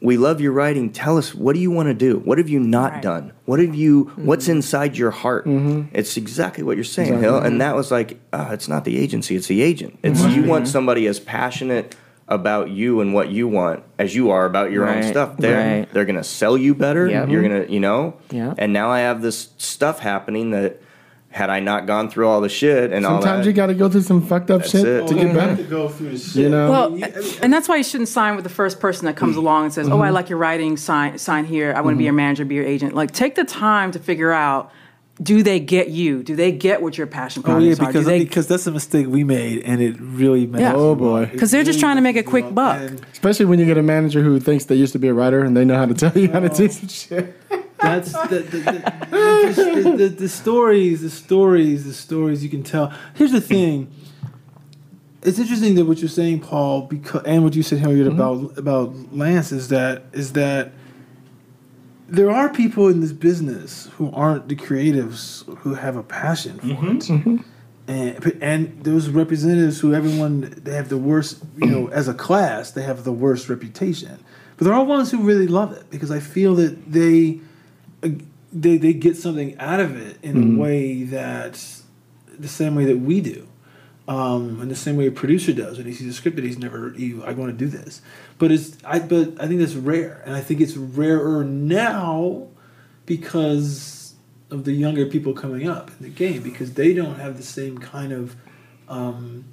We love your writing. Tell us what do you want to do? What have you not Right. done? What have you? What's mm-hmm. inside your heart? It's exactly what you're saying, Hill. And that was like, uh, it's not the agency; it's the agent. It's you want somebody as passionate about you and what you want as you are about your own stuff. They're right. they're gonna sell you better. Yep. You're gonna, you know. Yep. And now I have this stuff happening that had I not gone through all the shit and all Sometimes that, you got to go through some fucked up shit it. to You get have better. to go through the shit. You know? Well, and that's why you shouldn't sign with the first person that comes along and says, "Oh, I mm-hmm. like your writing. Sign, sign here. I want to be mm-hmm. your manager, be your agent." Like, take the time to figure out: Do they get you? Do they get what your passion Oh yeah, projects are? because Do they? because that's a mistake we made, and it really messed Yeah. Oh, boy. because they're just trying to make a quick buck. and Especially when you get a manager who thinks they used to be a writer and they know how to tell you how to do oh. some shit. That's the the, the, the, the, the, the stories, the stories, the stories you can tell. Here's the thing. It's interesting that what you're saying, Paul, because and what you said, Harriet, mm-hmm. about about Lance is that is that there are people in this business who aren't the creatives who have a passion for mm-hmm, it. Mm-hmm. And, and those representatives who everyone they have the worst you know as a class they have the worst reputation. But there are ones who really love it because i feel that they they, they get something out of it in a mm-hmm. way that the same way that we do um, in the same way a producer does when he sees a script that he's never he, I want to do this. But it's I but I think that's rare and I think it's rarer now because of the younger people coming up in the game because they don't have the same kind of um,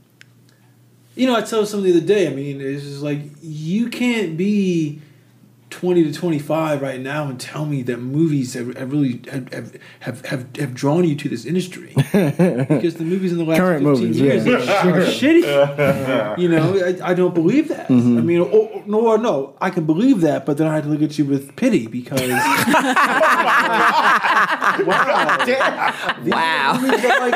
you know I told somebody the other day I mean it's just like you can't be 20 to 25 right now and tell me that movies have, have really have, have, have, have, have drawn you to this industry <laughs> because the movies in the last Current 15 movies, years yeah. are, are shitty <laughs> you know I, I don't believe that Mm-hmm. I mean or, or- no no I can believe that but then I have to look at you with pity because <laughs> wow Wow. movies that like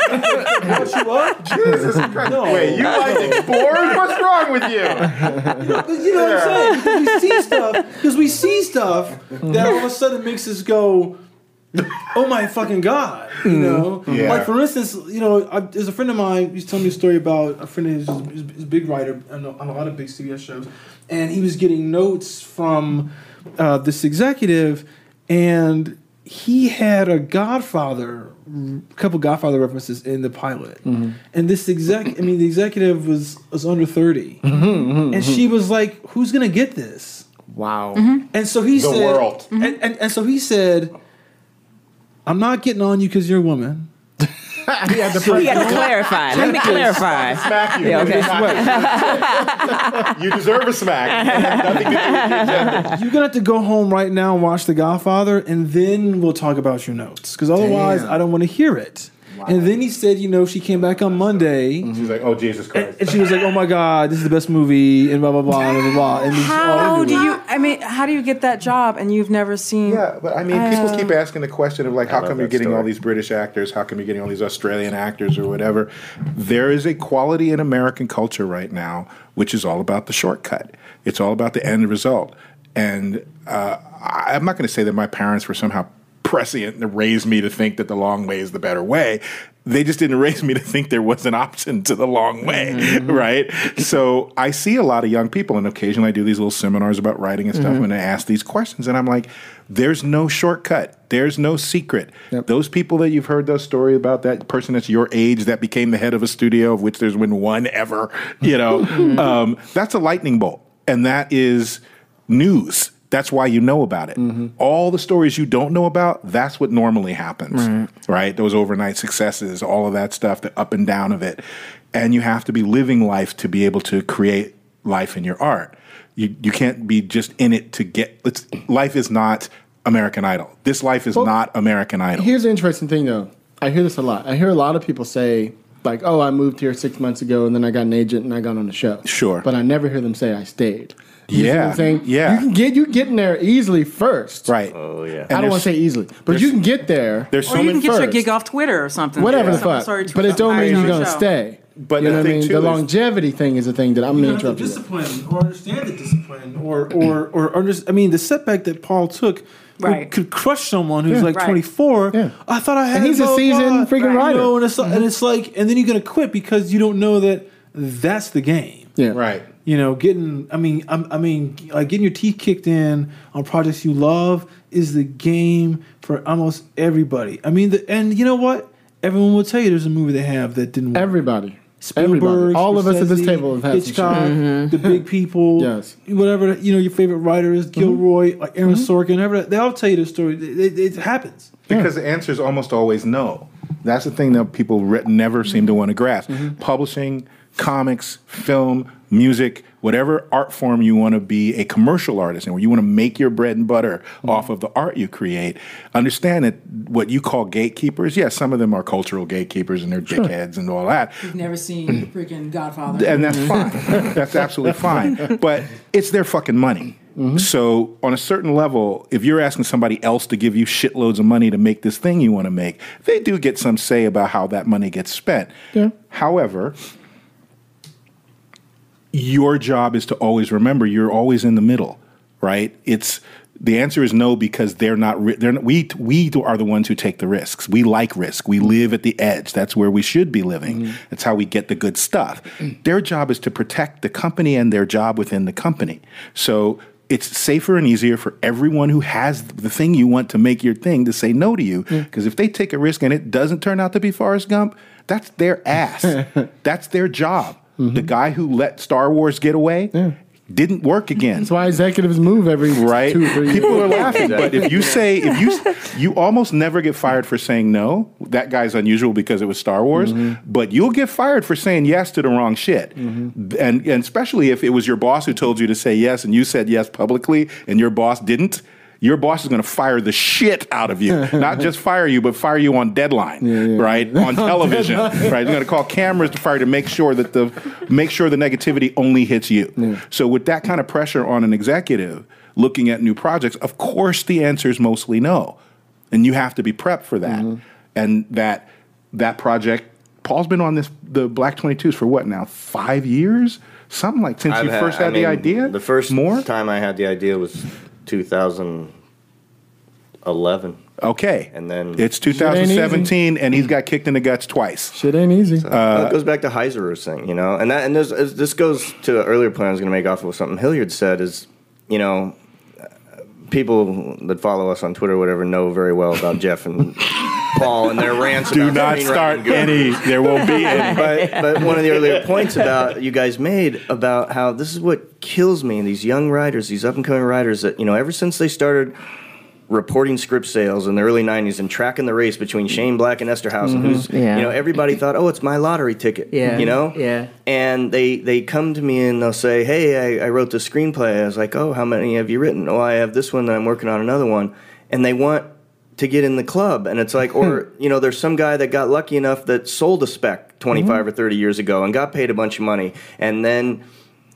you up Jesus Christ. No. Wait, you like Explorer? What's wrong with you? But you know what I'm saying? Because we see stuff. Because we see stuff that all of a sudden makes us go, "Oh my fucking god!" You mm-hmm. know, Yeah. like for instance, you know, I, there's a friend of mine. He's telling me a story about a friend of his, who's a big writer on a, on a lot of big CBS shows, and he was getting notes from uh, this executive, and he had a Godfather, a couple Godfather references in the pilot, mm-hmm. and this exec, I mean, the executive was was under 30 mm-hmm, and she was like, "Who's gonna get this?" Wow. Mm-hmm. And so he The said, world. And, and, and so he said, "I'm not getting on you because you're a woman." he had to You got to clarify. Let me clarify. Smack you. Yeah, okay. <laughs> you deserve a smack. It has nothing to do with your gender. You're gonna have to go home right now and watch The Godfather, and then we'll talk about your notes. Because otherwise, Damn. I don't want to hear it. And then he said, you know, she came back on Monday. And she's like, oh Jesus Christ. and she was like, "Oh my God, this is the best movie," and blah blah blah, and blah blah blah. And he's all How do you? I mean, how do you get that job and you've never seen? Yeah, but I mean, people keep asking the question of like, how love come you're that getting all these British actors? How come you're getting all these Australian actors or whatever? There is a quality in American culture right now, which is all about the shortcut. It's all about the end result. And uh, I- I'm not going to say that my parents were somehow prescient and raised me to think that the long way is the better way. They just didn't <laughs> raise me to think there was an option to the long way, mm-hmm. right? So I see a lot of young people, and occasionally I do these little seminars about writing and stuff, mm-hmm. and I ask these questions, and I'm like, there's no shortcut. There's no secret. Those people that you've heard those stories about, that person that's your age that became the head of a studio, of which there's been one ever, you know, mm-hmm. um, that's a lightning bolt. And that is news. That's why you know about it. Mm-hmm. All the stories you don't know about, that's what normally happens, right. Those overnight successes, all of that stuff, the up and down of it. And you have to be living life to be able to create life in your art. You, you can't be just in it to get, it's, life is not American Idol. This life is not American Idol. Here's the interesting thing, though. I hear this a lot. I hear a lot of people say, like, "Oh, I moved here six months ago, and then I got an agent, and I got on the show." Sure. but I never hear them say I stayed. You see what Yeah, I'm saying? yeah. You can get you get in there easily first. Right. Oh yeah. and I don't want to say easily, but you can get there. There's Or so you can get your gig off Twitter or something. whatever Yeah. the fuck. started But it don't mean you're gonna show. stay. But you the know what I mean? too The is- longevity thing is a thing that I'm gonna you interrupt you. there. discipline or understand the discipline or or or, or just, I mean the setback that Paul took could, Right. could crush someone who's Yeah. like Right. 24. Yeah. I thought I had And he's a blah, blah, seasoned blah. freaking You writer. know, and it's and it's like and then you're gonna quit because you don't know that that's the game. Yeah. Right. You know, getting I mean I'm, I mean like getting your teeth kicked in on projects you love is the game for almost everybody. I mean the and you know what? Everyone will tell you there's a movie they have that didn't work. Everybody. Spielberg, Everybody. All of us at this table have had some Hitchcock, shit. the big people, <laughs> Yes. whatever you know, your favorite writers, mm-hmm. Gilroy, like Aaron mm-hmm. Sorkin, whatever. They all tell you the story. It, it, it happens. Because the answer is almost always no. That's the thing that people re- never seem to want to grasp. Publishing, comics, film, music, whatever art form you want to be a commercial artist in, where you want to make your bread and butter mm-hmm. off of the art you create, understand that what you call gatekeepers, yes, some of them are cultural gatekeepers and they're dickheads and all that. You've never seen mm-hmm. freaking Godfather. And that's mm-hmm. fine. that's absolutely fine. <laughs> But it's their fucking money. So, on a certain level, if you're asking somebody else to give you shitloads of money to make this thing you want to make, they do get some say about how that money gets spent. Yeah. However, your job is to always remember you're always in the middle, right? It's the answer is no because they're not. They're not, we we are the ones who take the risks. We like risk. We live at the edge. That's where we should be living. Mm-hmm. That's how we get the good stuff. Their job is to protect the company and their job within the company. So. It's safer and easier for everyone who has the thing you want to make your thing to say no to you. Mm. Because if they take a risk and it doesn't turn out to be Forrest Gump, that's their ass. <laughs> that's their job. The mm-hmm. guy who let Star Wars get away didn't work again. That's why executives move every <laughs> Right? two, three People are laughing, but if you say if you <laughs> you almost never get fired for saying no. That guy's unusual because it was Star Wars, mm-hmm. but you'll get fired for saying yes to the wrong shit. Mm-hmm. And and especially if it was your boss who told you to say yes and you said yes publicly and your boss didn't. Your boss is going to fire the shit out of you. <laughs> Not just fire you, but fire you on deadline, right? <laughs> On television, right? They're going to call cameras to fire to make sure that the make sure the negativity only hits you. So with that kind of pressure on an executive looking at new projects, of course the answer is mostly no, and you have to be prepped for that. Mm-hmm. And that that project, Paul's been on this the Black Twenty Twos for what now? Five years, something like since I've you first I had the idea. The first more. time I had the idea was 2011. Okay, And then it's 2017, and he's got kicked in the guts twice. Shit ain't easy. Well, it uh, goes back to Heiser's thing, you know, and that and this goes to an earlier point I was going to make off of something Hilliard said is, you know, people that follow us on Twitter, or whatever, know very well about <laughs> Jeff and Paul and their rants. Do not start any. There won't be any. <laughs> but <laughs> but one of the earlier points about you guys made about how this is what kills me these young writers these up and coming writers that you know ever since they started reporting script sales in the early 90s and tracking the race between Shane Black and Eszterhas who's Yeah. you know everybody thought oh it's my lottery ticket Yeah. you know? Yeah. and they they come to me and they'll say hey I, I wrote the screenplay. I was like oh how many have you written? Oh I have this one and I'm working on another one. And they want to get in the club. And it's like or <laughs> you know there's some guy that got lucky enough that sold a spec 25 mm-hmm. or 30 years ago and got paid a bunch of money. And then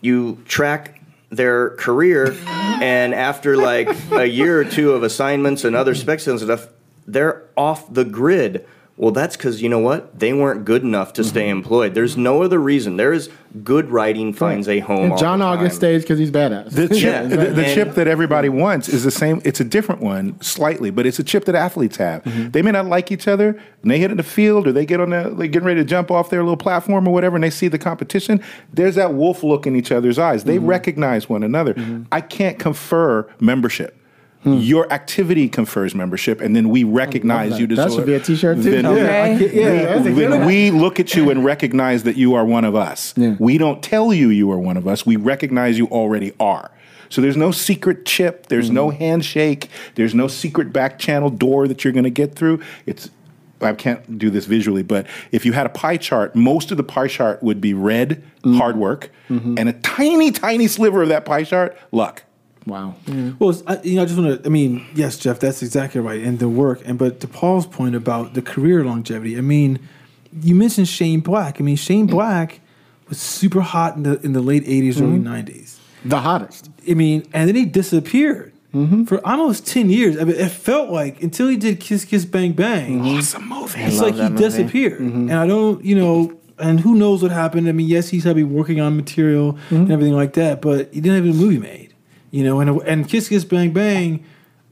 you track their career <laughs> and after like a year or two of assignments and other specs and stuff they're off the grid well that's because you know what they weren't good enough to stay mm-hmm. employed there's no other reason there is good writing finds a home And all John the August time. stays because he's badass. The chip, <laughs> Yeah, the, the and- chip that everybody wants is the same. It's a different one, slightly, but it's a chip that athletes have. Mm-hmm. They may not like each other, and they hit in the field, or they get on the, they getting ready to jump off their little platform or whatever, and they see the competition. There's that wolf look in each other's eyes. They mm-hmm. recognize one another. I can't confer membership. Hmm. Your activity confers membership, and then we recognize that. you. That deserve- should be a t-shirt, too. Then- Okay. Yeah, that's a good when one. we look at you and recognize that you are one of us. Yeah. We don't tell you you are one of us. We recognize you already are. So there's no secret chip. There's no hmm. handshake. There's no secret back channel door that you're going to get through. It's I can't do this visually, but if you had a pie chart, most of the pie chart would be red, hmm. hard work, mm-hmm. and a tiny, tiny sliver of that pie chart, luck. Wow. Well, I, you know, I just want to. I mean, yes, Jeff, that's exactly right, and the work. And but to Paul's point about the career longevity, I mean, you mentioned Shane Black. I mean, Shane Black was super hot in the in the late '80s, early mm-hmm. '90s. The hottest. I mean, and then he disappeared mm-hmm. for almost ten years. I mean, it felt like until he did Kiss Kiss Bang Bang. Mm-hmm. Awesome movie. It's like he movie. disappeared, and I don't, you know, and who knows what happened. I mean, yes, he's probably working on material and everything like that, but he didn't have a movie made, you know. And and Kiss Kiss Bang Bang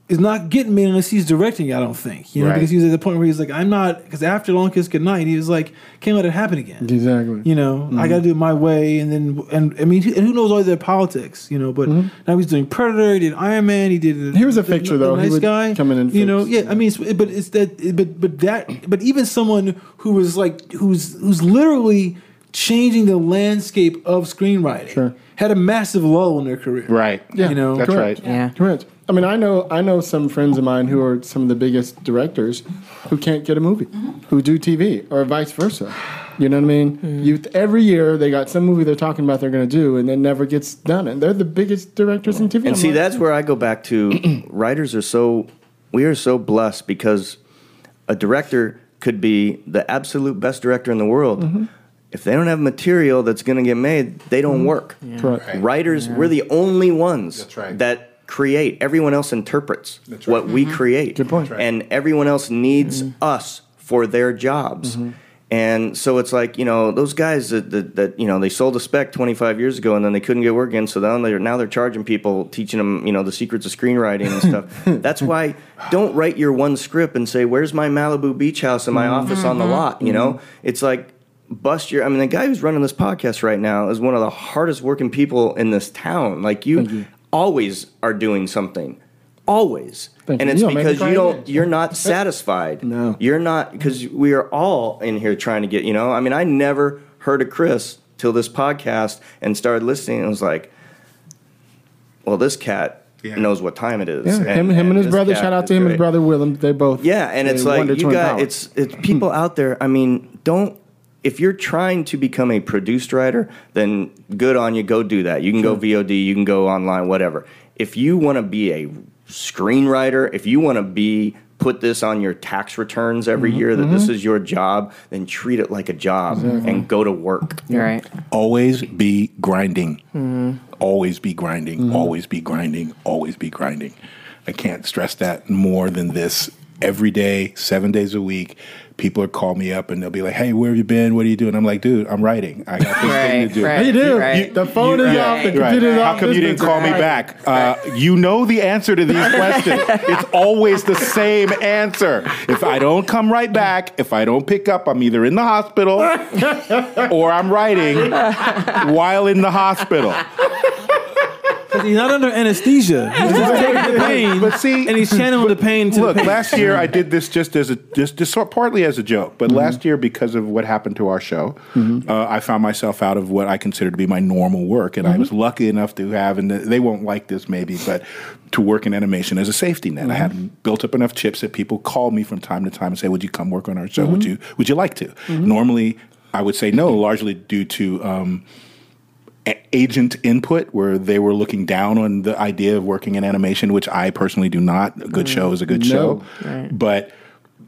is not getting made unless he's directing. it, I don't think, you know, Right. because he was at the point where he's like, I'm not, because after Long Kiss Goodnight, he was like, can't let it happen again. Exactly. You know, I mm-hmm. got to do it my way, and then and I mean, and who knows all their politics, you know? But mm-hmm. now he's doing Predator. He did Iron Man. He did. He was a fixture, the though. He Nice would guy. come in you know, fix. yeah. I mean, it's, but it's that. But but that. But even someone who was like who's who's literally changing the landscape of screenwriting Sure. had a massive lull in their career. Right. Yeah, You know, That's correct. right. Yeah. Correct. I mean, I know I know some friends of mine who are some of the biggest directors who can't get a movie, who do TV, or vice versa. You know what I mean? You every year they got some movie they're talking about they're going to do, and it never gets done. And they're the biggest directors in TV. And I'm see, like, that's where I go back to <clears throat> writers are so, we are so blessed because a director could be the absolute best director in the world. Mm-hmm. If they don't have material that's going to get made, they don't mm. work. Correct. Right. Writers, we're the only ones right. that create. Everyone else interprets right. what we mm-hmm. create. Good point. And everyone else needs mm-hmm. us for their jobs. Mm-hmm. And so it's like you know those guys that, that, that you know they sold a spec 25 years ago and then they couldn't get work in, so now they're now they're charging people, teaching them you know the secrets of screenwriting and stuff. <laughs> That's why don't write your one script and say where's my Malibu beach house and my office on the lot. You know, it's like bust your. I mean, the guy who's running this podcast right now is one of the hardest working people in this town. Like you, always are doing something, always, Thank and you. it's You don't make me because you don't. You're not satisfied. No. you're not because we are all in here trying to get. You know, I mean, I never heard of Chris till this podcast and started listening. and was like, well, this cat. Yeah. Knows what time it is. Yeah, him, him and his brother. Shout out to him and his brother Willem. They both. Yeah, and it's like you got Power. it's it's people out there. I mean, don't if you're trying to become a produced writer, then good on you. Go do that. You can go VOD. You can go online. Whatever. If you want to be a screenwriter, if you want to be put this on your tax returns every mm-hmm. year that this mm-hmm. is your job, then treat it like a job and go to work. You're right. Always be grinding. Mm-hmm. Always be grinding. Always be grinding. Always be grinding. I can't stress that more than this. Every day, seven days a week, people are calling me up and they'll be like, "Hey, where have you been? What are you doing?" I'm like, "Dude, I'm writing. I got this thing to do." right. You do. Right. You- the phone is off. The Right. computer's off. How come you didn't bitch is call me back? Uh, you know the answer to these <laughs> questions. It's always the same answer. If I don't come right back, if I don't pick up, I'm either in the hospital <laughs> or I'm writing while in the hospital. Because he's not under anesthesia. He's just taking the pain, But see- and he's channeling the pain to Look, the last year I did this just as a just, just sort partly as a joke, but mm-hmm. last year because of what happened to our show, mm-hmm. uh, I found myself out of what I consider to be my normal work, and I mm-hmm. was lucky enough to have, and they won't like this maybe, but to work in animation as a safety net. I had built up enough chips that people call me from time to time and say, "Would you come work on our show? Would you Would you like to?" Normally, I would say no, largely due to. Um, agent input where they were looking down on the idea of working in animation, which I personally do not. A good mm. show is a good show. But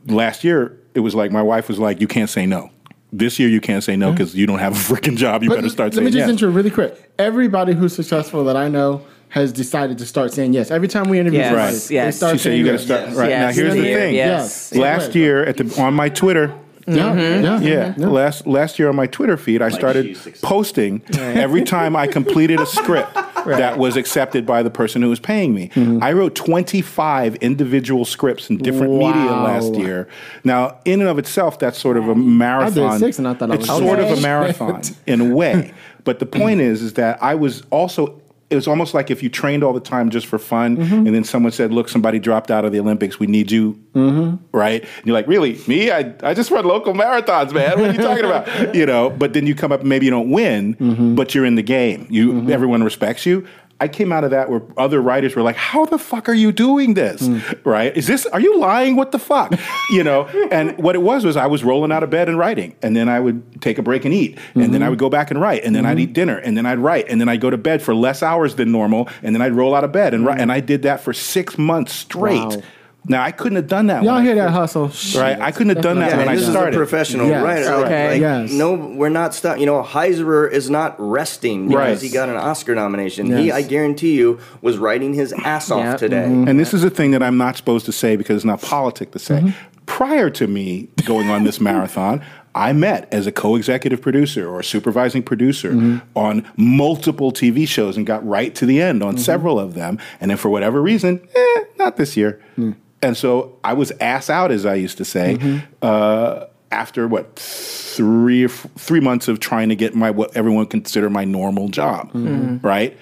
last year, it was like my wife was like, "You can't say no." This year, you can't say no because you don't have a freaking job. You But better start saying yes. let me just yes. intro really quick. Everybody who's successful that I know has decided to start saying yes. Every time we interview Yes, somebody, Right. they yes. start She said saying you got to yes. start Yes. right Yes. now. Here's You the what I mean? thing. Yes. Yes. Last Right. year, at the on my Twitter, Yeah, mm-hmm. yeah, mm-hmm. Yeah. Mm-hmm. Last last year on my Twitter feed, I started she's successful. posting every time I completed a script <laughs> that was accepted by the person who was paying me. I wrote 25 individual scripts in different media last year. Now, in and of itself, that's sort of a marathon. six and I thought I it's was sort of a marathon <laughs> in a way. But the point is, is that I was also. It was almost like if you trained all the time just for fun, mm-hmm. and then someone said, "Look, somebody dropped out of the Olympics. We need you mm-hmm. right? And you're like, really? Me? I, I just run local marathons, man. What are you talking about? <laughs> You know, but then you come up, maybe you don't win, mm-hmm. but you're in the game. You everyone respects you. I came out of that where other writers were like, "How the fuck are you doing this? Hmm. Right? Is this? Are you lying? What the fuck? you know?" <laughs> And what it was was I was rolling out of bed and writing, and then I would take a break and eat, and Mm-hmm. then I would go back and write, and then I'd eat dinner, and then I'd write, and then I'd go to bed for less hours than normal, and then I'd roll out of bed and write, and I did that for six months straight. Mm. Wow. Now I couldn't have done that. Y'all when I hear that first- hustle? Right, I couldn't have done that Yeah, when I this started. is a professional Yes. writer. Like, Okay. like, Yes. No, we're not stuck. You know, Heisserer is not resting because Right. he got an Oscar nomination. He, I guarantee you, was writing his ass off Yep. today. And this is a thing that I'm not supposed to say because it's not politic to say. Mm-hmm. Prior to me going on this marathon, I met as a co-executive producer or a supervising producer Mm-hmm. on multiple TV shows and got right to the end Mm-hmm. on several of them. And then for whatever reason, eh, not this year. Mm. And so I was ass out, as I used to say, Mm-hmm. uh, after what three three months of trying to get my what everyone consider my normal job, Mm-hmm. right?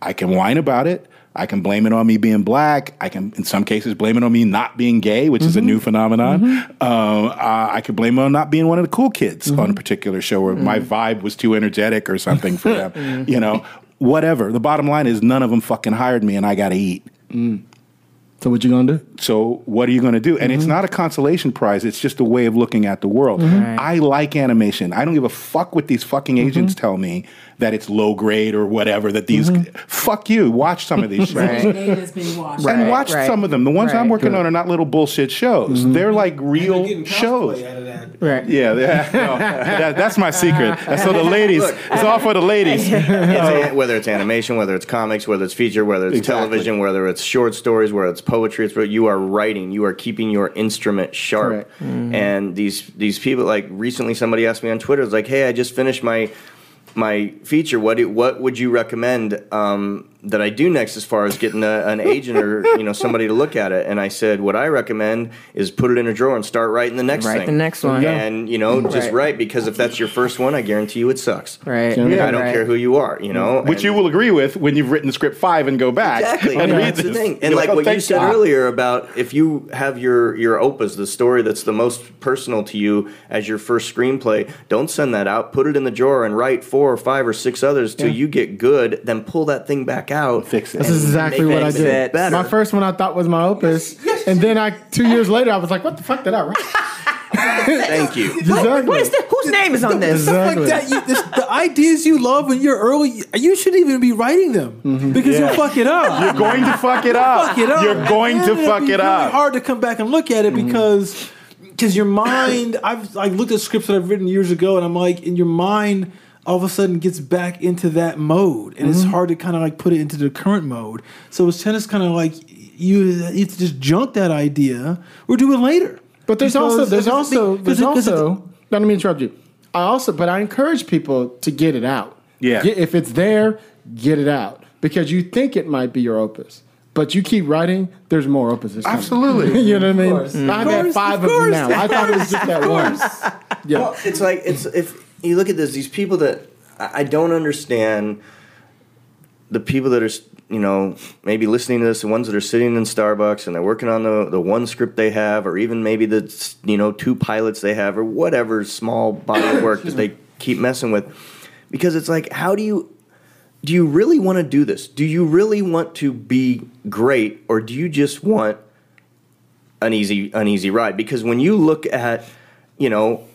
I can whine about it. I can blame it on me being black. I can, in some cases, blame it on me not being gay, which is a new phenomenon. Um, uh, I could blame it on not being one of the cool kids on a particular show where my vibe was too energetic or something for them. <laughs> You know, whatever. The bottom line is none of them fucking hired me, and I got to eat. So what you gonna do? So what are you to do? And it's mm-hmm. not a consolation prize. It's just a way of looking at the world. Mm-hmm. I like animation. I don't give a fuck what these fucking mm-hmm. agents tell me that it's low grade or whatever. That these mm-hmm. fuck you. Watch some of these shows. Right. And watch right. some of them. The ones I'm Right. working on are not little bullshit shows. Mm-hmm. They're like real shows. Right. Yeah, yeah. <laughs> No, that, that's my secret. Uh, that's for the ladies. it's all for the ladies. <laughs> It's oh. a- whether it's animation, whether it's comics, whether it's feature, whether it's Exactly. television, whether it's short stories, whether it's poetry, it's you are writing. You are keeping your instrument sharp. Correct. And these these people, like recently, somebody asked me on Twitter, "It's like, hey, I just finished my my feature. What do, what would you recommend um, that I do next, as far as getting a, an agent or <laughs> you know somebody to look at it?" And I said, "What I recommend is put it in a drawer and start writing the next Write thing. the next one. and you know just Right. write because if that's your first one, I guarantee you it sucks. Right. Yeah, I don't Right. care who you are, you know. Which And- you will agree with when you've written the script five and go back Exactly, and and read that's the thing. And You're like "Oh, what you said God." earlier about if you have your your opus, the story that's the most personal to you as your first screenplay, don't send that out. Put it in the drawer and write four or five or six others till you get good. Then pull that thing back out. Fix it. This is exactly what I did. Better. My first one I thought was my opus, <laughs> and then I two years later I was like, "What the fuck did I write?" <laughs> Thank you. <laughs> Exactly. What is this? Whose name is on this? Stuff Exactly. like that. You, this, the ideas you love when you're early, you shouldn't even be writing them mm-hmm. because you'll fuck it up. You're going to fuck it up. fuck it up. You're going And to fuck it'll be it really up. Hard to come back and look at it mm-hmm. because because your mind. I've like looked at scripts that I've written years ago, and I'm like, in your mind, all of a sudden gets back into that mode, and it's mm-hmm. hard to kind of like put it into the current mode. So it's tennis kind of like you, you have to just junk that idea or do it later. But there's Because- also there's also there's because- also. Not me interrupt you. I also, but I encourage people to get it out. Yeah. Get- if it's there, get it out because you think it might be your opus, but you keep writing. There's more opuses. Absolutely. <laughs> you know what I mean? I've had five of of, them now. I thought it was just that one. Yeah. Well, it's like it's if you look at this, these people that I don't understand the people that are you know maybe listening to this, the ones that are sitting in Starbucks and they're working on the the one script they have, or even maybe the you know two pilots they have, or whatever small body of work that they keep messing with, because it's like how do you do you really want to do this? Do you really want to be great, or do you just want an easy an easy ride? Because when you look at you know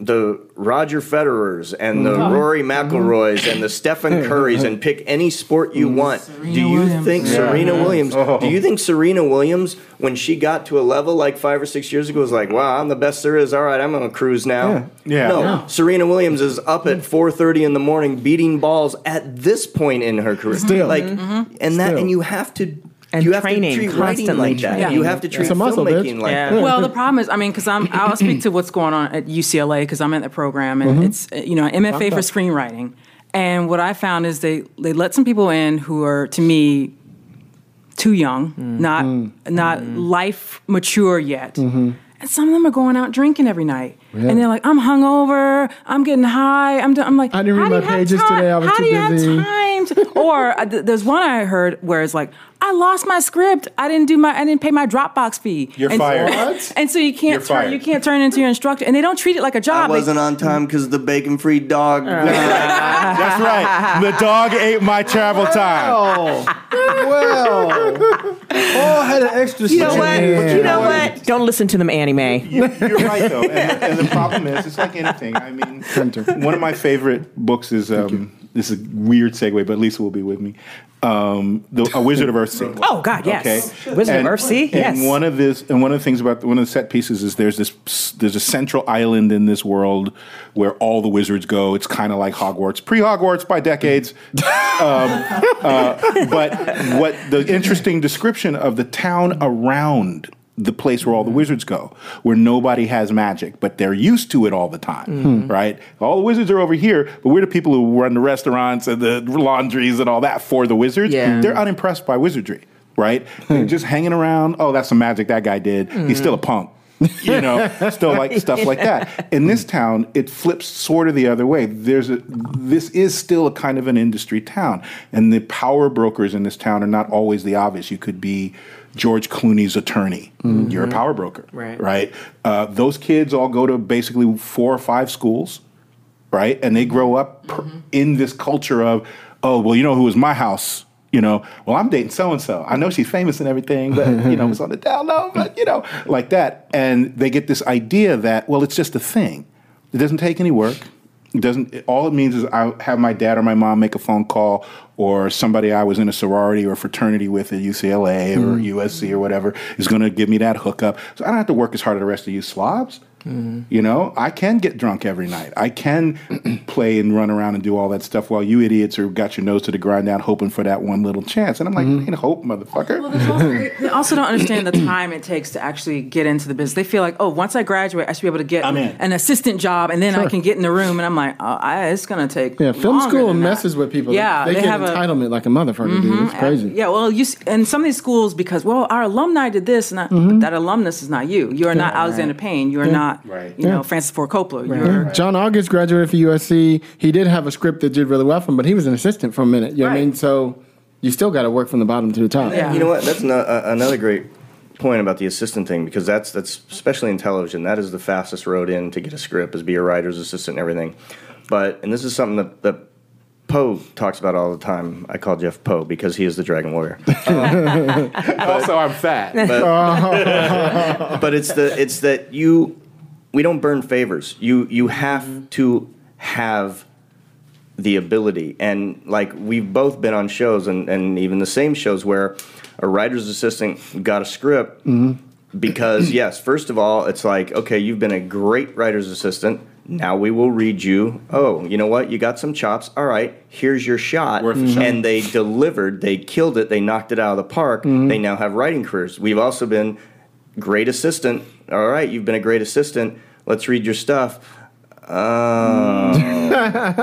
the Roger Federers and the mm-hmm. Rory McIlroys and the Stephen mm-hmm. Currys and pick any sport you mm-hmm. want. do you Williams. think Serena Williams? Oh. Do you think Serena Williams, when she got to a level like five or six years ago, was like, "Wow, I'm the best there is. All right, I'm gonna cruise now." Yeah. No, Yeah. Serena Williams is up at 4:30 in the morning beating balls at this point in her career. Still. like, and that, Still. and you have to. And you have training, to treat writing constantly like that. training. You have to treat It's a muscle, filmmaking bitch. like Yeah. that. Well, the problem is, I mean, because I'm, <clears throat> I'll speak to what's going on at UCLA because I'm in the program, Mm-hmm. and it's uh, you know MFA for screenwriting. And what I found is they they let some people in who are to me too young, Mm. not not Mm-hmm. life mature yet. And some of them are going out drinking every night, and they're like, "I'm hungover, I'm getting high, I'm." do-" I'm like, I didn't read my pages time- today, I was How too do you busy." Have or uh, th- there's one I heard where it's like, I lost my script. I didn't do my. I didn't pay my Dropbox fee. You're and, fired. What? <laughs> And so you can't You're turn. fired. You can't turn into your instructor, and they don't treat it like a job. I wasn't on time because the bacon-free dog. <laughs> That's right. The dog ate my travel time. Oh, well. Paul had an extra You know what? second. You know what? Don't listen to them, Annie Mae. You're right, though. And the, and the <laughs> problem is, it's like anything. I mean, one of my favorite books is um, this is a weird segue, but Lisa will be with me. Um, the A Wizard of Earthsea. <laughs> Oh God, yes. okay? Wizard And- of Earthsea, Yes. And one of this, and one of the things about one of the set pieces is there's this there's a central island in this world where all the wizards go. It's kind of like Hogwarts, pre Hogwarts by decades. <laughs> um, uh, but what the interesting description of the town around the place where all the wizards go, where nobody has magic, but they're used to it all the time, hmm. right? All the wizards are over here, but we're the people who run the restaurants and the laundries and all that for the wizards. Yeah. They're unimpressed by wizardry, right? Hmm. They're just hanging around. Oh, that's some magic that guy did. He's hmm. still a punk. <laughs> you know, still like stuff like that. In this town, it flips sort of the other way. There's a this is still a kind of an industry town, and the power brokers in this town are not always the obvious. You could be George Clooney's attorney. You're a power broker, Right. Right. Uh, those kids all go to basically four or five schools, right? And they grow up per- in this culture of, oh, well, you know who was my house? You know, well, I'm dating so and so. I know she's famous and everything, but you know, it's on the <laughs> down low, but you know, like that. And they get this idea that, well, it's just a thing. It doesn't take any work. It doesn't. All it means is I have my dad or my mom make a phone call, or somebody I was in a sorority or fraternity with at UCLA or hmm. USC or whatever is going to give me that hookup. So I don't have to work as hard as the rest of you slobs. You know, I can get drunk every night. I can <clears throat> play and run around and do all that stuff while you idiots are got your nose to the grind down hoping for that one little chance. And I'm like, ain't hope, motherfucker. <laughs> They also don't understand the time it takes to actually get into the business. They feel like, oh, once I graduate, I should be able to get an assistant job, and then I can get in the room. And I'm like, oh, I, it's going to take. Yeah, film school than that. messes with people. Yeah, they, they get have a- Mm-hmm. entitlement like a motherfucker, dude. It's crazy. Yeah, well, you s- and some of these schools because well, our alumni did this, and that, Mm-hmm. but that alumnus is not you. You are not Alexander Payne. You are not, Right. you know, Francis Ford Coppola. You're John August graduated from USC. He did have a script that did really well for him, but he was an assistant for a minute. You know what I mean? So you still got to work from the bottom to the top. Yeah. You know what? That's no, uh, another great point about the assistant thing because that's that's especially in television. That is the fastest road in to get a script is be a writer's assistant and everything. But and this is something that, that Poe talks about all the time. I call Jeff Poe because he is the Dragon Warrior. <laughs> <laughs> also, I'm fat. <laughs> but it's the it's that you we don't burn favors. You you have mm-hmm. to have the ability. And like we've both been on shows and, and even the same shows where a writer's assistant got a script mm-hmm. because yes first of all it's like okay you've been a great writer's assistant. Now we will read you oh you know what? You got some chops. All right here's your shot. Worth a shot. and they delivered. They killed it. They knocked it out of the park. Mm-hmm. They now have writing careers. We've also been great assistant all right you've been a great assistant. Let's read your stuff. Oh. <laughs> Not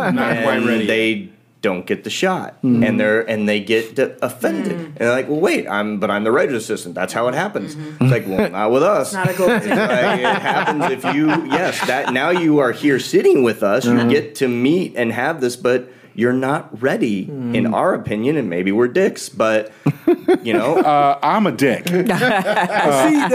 quite ready. they don't get the shot. Mm-hmm. and they're and they get d- offended. And they're like well wait i'm but i'm the writer's assistant. That's how it happens. It's like well not with us. <laughs> Not a go. It's like, it happens if you yes that now you are here sitting with us. Mm-hmm. you get to meet and have this but you're not ready in our opinion and maybe we're dicks but <laughs> you know <laughs> Uh, I'm a dick. <laughs> See,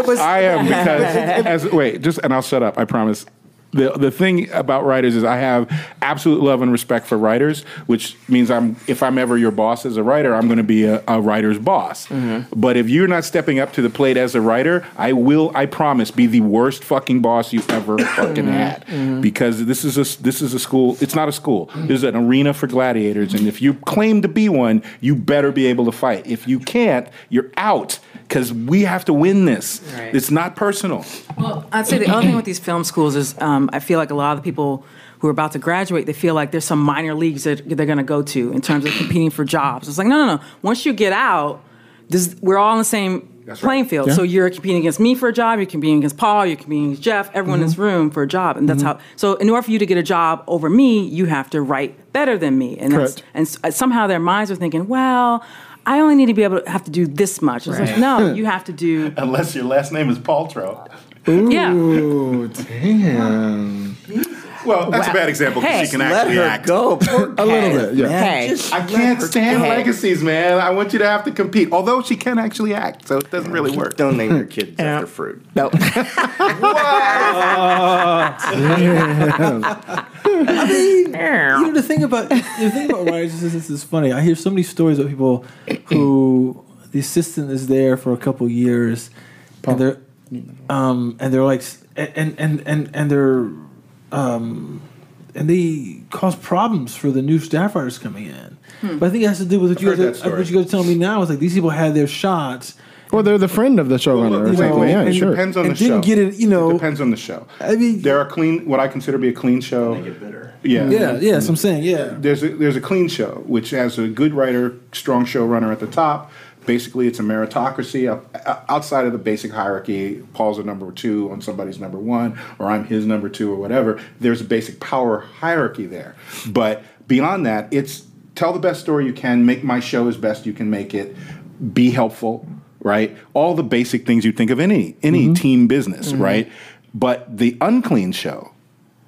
was I am <laughs> because as wait, just and I'll shut up. I promise. The the thing about writers is I have absolute love and respect for writers, which means I'm if I'm ever your boss as a writer, I'm going to be a, a writer's boss. Mm-hmm. But if you're not stepping up to the plate as a writer, I will. I promise be the worst fucking boss you ever <coughs> fucking mm-hmm. had mm-hmm. because this is a this is a school. It's not a school. This is an arena for gladiators, and if you claim to be one, you better be able to fight. If you can't, you're out because we have to win this. Right. It's not personal. Well, I'd say the other thing with these film schools is um, I feel like a lot of the people who are about to graduate, they feel like there's some minor leagues that they're going to go to in terms of competing for jobs. It's like, no, no, no. Once you get out, this, we're all on the same That's playing right. field. So you're competing against me for a job, you're competing against Paul, you're competing against Jeff, everyone in this room for a job. And that's how, so in order for you to get a job over me, you have to write better than me. And, that's, Correct. and uh, somehow their minds are thinking, well, I only need to be able to have to do this much. It's like, no, <laughs> you have to do, Unless your last name is Paltrow. yeah. Ooh, damn. Well, Well, that's a bad example because Hey, she can Let actually her act. go. A little bit, yeah. Hey, I can't stand Hey. legacies, man. I want you to have to compete. Although she can actually act, so it doesn't really work. Don't name your kids Yeah. after fruit. no. <laughs> What? <laughs> I mean, you know the thing about the thing about writers assistants is funny. I hear so many stories of people who the assistant is there for a couple years, and they're um, and they're like and and and and they're um, and they cause problems for the new staff writers coming in. But I think it has to do with what you heard guys that are, story. what you guys are telling me now. Is like these people had their shots. Well, they're the friend of the showrunner or Wait, something. wait, yeah, it sure. depends on And the show. didn't get it, you know- It depends on the show. I mean, There are clean, what I consider to be a clean show. Yeah, yeah, yeah. So I'm saying, yeah. There's a, there's a clean show which has a good writer, strong showrunner at the top. Basically, it's a meritocracy outside of the basic hierarchy. Paul's a number two on somebody's number one, or I'm his number two, or whatever. There's a basic power hierarchy there. But beyond that, it's tell the best story you can, make my show as best you can make it, be helpful, right? All the basic things you think of any any mm-hmm. team business, mm-hmm. right? But the unclean show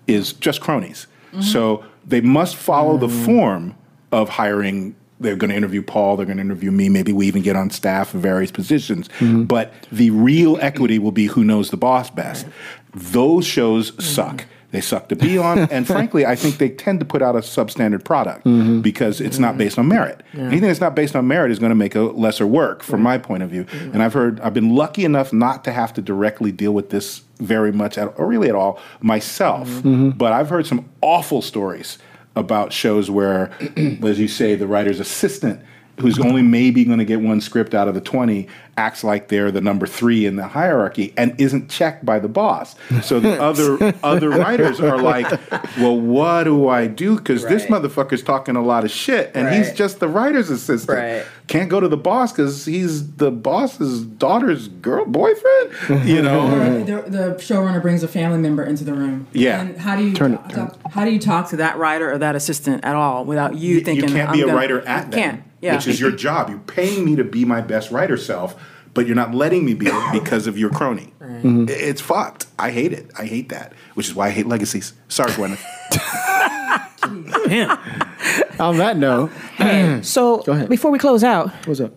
is just cronies. Mm-hmm. So they must follow the mm. form of hiring. They're going to interview Paul. They're going to interview me. Maybe we even get on staff in various positions. Mm-hmm. But the real equity will be who knows the boss best. Those shows suck. They suck to be on, <laughs> and frankly, I think they tend to put out a substandard product mm-hmm. because it's not based on merit. Anything that's not based on merit is going to make a lesser work, from mm-hmm. my point of view. And I've heard, I've been lucky enough not to have to directly deal with this very much, at, or really at all, myself. But I've heard some awful stories about shows where, <clears throat> as you say, the writer's assistant, who's only maybe going to get one script out of the 20, acts like they're the number three in the hierarchy and isn't checked by the boss. So the <laughs> other other writers are like, well, what do I do? Because this Right. motherfucker's talking a lot of shit and he's just the writer's assistant. Right. Can't go to the boss because he's the boss's daughter's girl boyfriend. You know. <laughs> The, the showrunner brings a family member into the room. Yeah. And how do you Turn talk, turn How do you talk to that writer or that assistant at all without you, thinking you can't I'm be a gonna- writer at you them, Can't. Yeah. which is your job. You're paying me to be my best writer self, but you're not letting me be it <coughs> because of your crony. I- It's fucked. I hate it. I hate that, which is why I hate legacies. Sorry, Gwyneth. <laughs> On that note, So ahead. before we close out, what's up?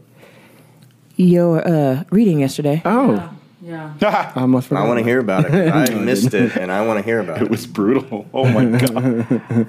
your uh, reading yesterday. Oh, Yeah. <laughs> I um, almost forgot. I want to hear about it. <laughs> I missed it, and I want to hear about it it. was brutal. Oh my <laughs> god.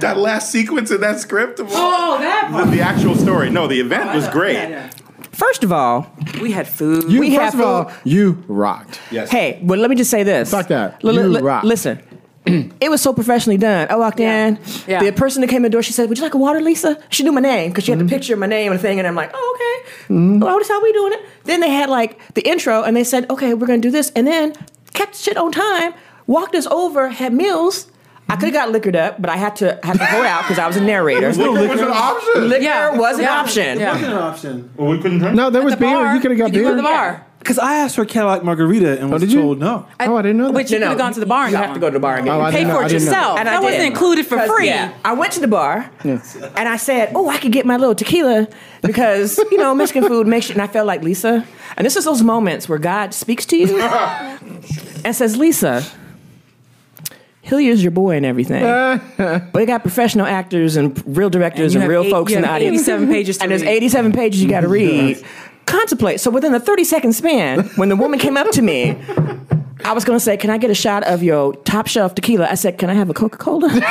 that last sequence in that script. Of Oh, that the, the actual story. No, the event was oh, great. First of all, we had food. You, We first have of all, food. you rocked. Yes. hey, well, let me just say this. Fuck that. Li- li- You li- rock. Listen. <clears throat> It was so professionally done. I walked in. Yeah. The person that came in the door, she said, "Would you like a water, Lisa?" She knew my name because she had the mm-hmm. picture of my name and thing, and I'm like, "Oh, okay. Well, that's how we doing it." Then they had like the intro, and they said, "Okay, we're gonna do this," and then kept shit on time. Walked us over, had meals. I could have got liquored up, but I had to had to hold out because I was a narrator. <laughs> Liquor was an option. Liquor Yeah. was an Yeah. option. Yeah. an option. Well, we couldn't drink. No, there was the beer. bar. You could have got You beer. go to the bar. Because I asked for a Cadillac margarita and oh, was did you? told no. Oh, I didn't know that. Which you No, could have no, gone to the bar and You got have to one. go to the bar and get Oh, it. I Pay didn't know- for I it didn't know. yourself. And I that wasn't did. included for 'Cause, free. Yeah, I went to the bar and I said, "Oh, I could get my little tequila because you know Mexican food makes you." And I felt like Lisa. And this is those moments where God speaks to you <laughs> and says, "Lisa." Hilliard's your boy and everything, <laughs> but they got professional actors and real directors And and, you have real eight- folks you in the have audience. 87 pages to and there's read. 87 pages you got to read. Contemplate. So within the 30 second span, when the woman came up to me, I was going to say, "Can I get a shot of your top shelf tequila?" I said, "Can I have a Coca Cola?" <laughs> and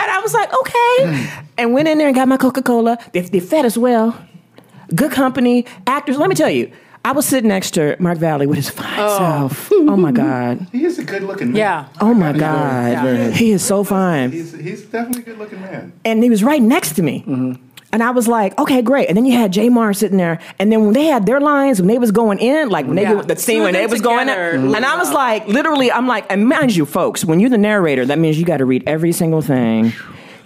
I was like, "Okay," and went in there and got my Coca Cola. They, they fed us well, good company, actors. Let me tell you, I was sitting next to Mark Valley with his fine oh. self. Oh my god. He is a good looking man. Yeah. Oh my god. He is so fine He's, he's definitely a good looking man. and he was right next to me. Mm-hmm. And I was like, okay, great. And then you had Jay Mohr sitting there, and then when they had their lines, when they was going in, like when they Yeah. did the scene when they them was going together. in, and I was like, literally, I'm like, and mind you, folks, when you're the narrator, that means you got to read every single thing.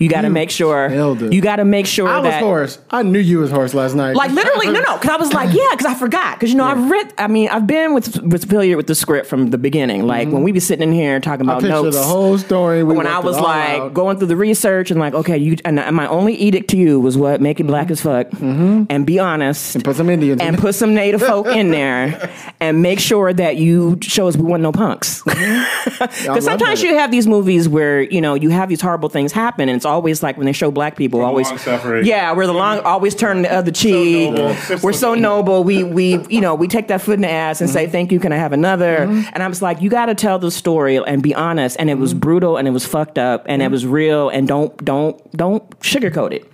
You got to make sure. You got to make sure I was that. I knew you was Horace last night. Like literally, no, no, because I was like, yeah, because I forgot. Because you know, I've read. I mean, I've been with, with familiar with the script from the beginning. Like when we be sitting in here talking Mm-hmm. I about notes. the whole story. We when I was like out. going through the research and like, okay, you and, and my only edict to you was what make it black as fuck and be honest Mm-hmm. and put some Indians. and in put some native folk in there <laughs> and make sure that you show us we want no punks. <laughs> Because love sometimes you have these movies where you know you have these horrible things happen, and it's always like when they show black people, From always long-suffering. yeah, we're the long always turn the other cheek. noble. we're so noble. We we you know we take that foot in the ass and say Mm-hmm. thank you. Can I have another? And I was like, you got to tell the story and be honest. And it was Mm-hmm. brutal and it was fucked up and it was real and don't don't don't sugarcoat it.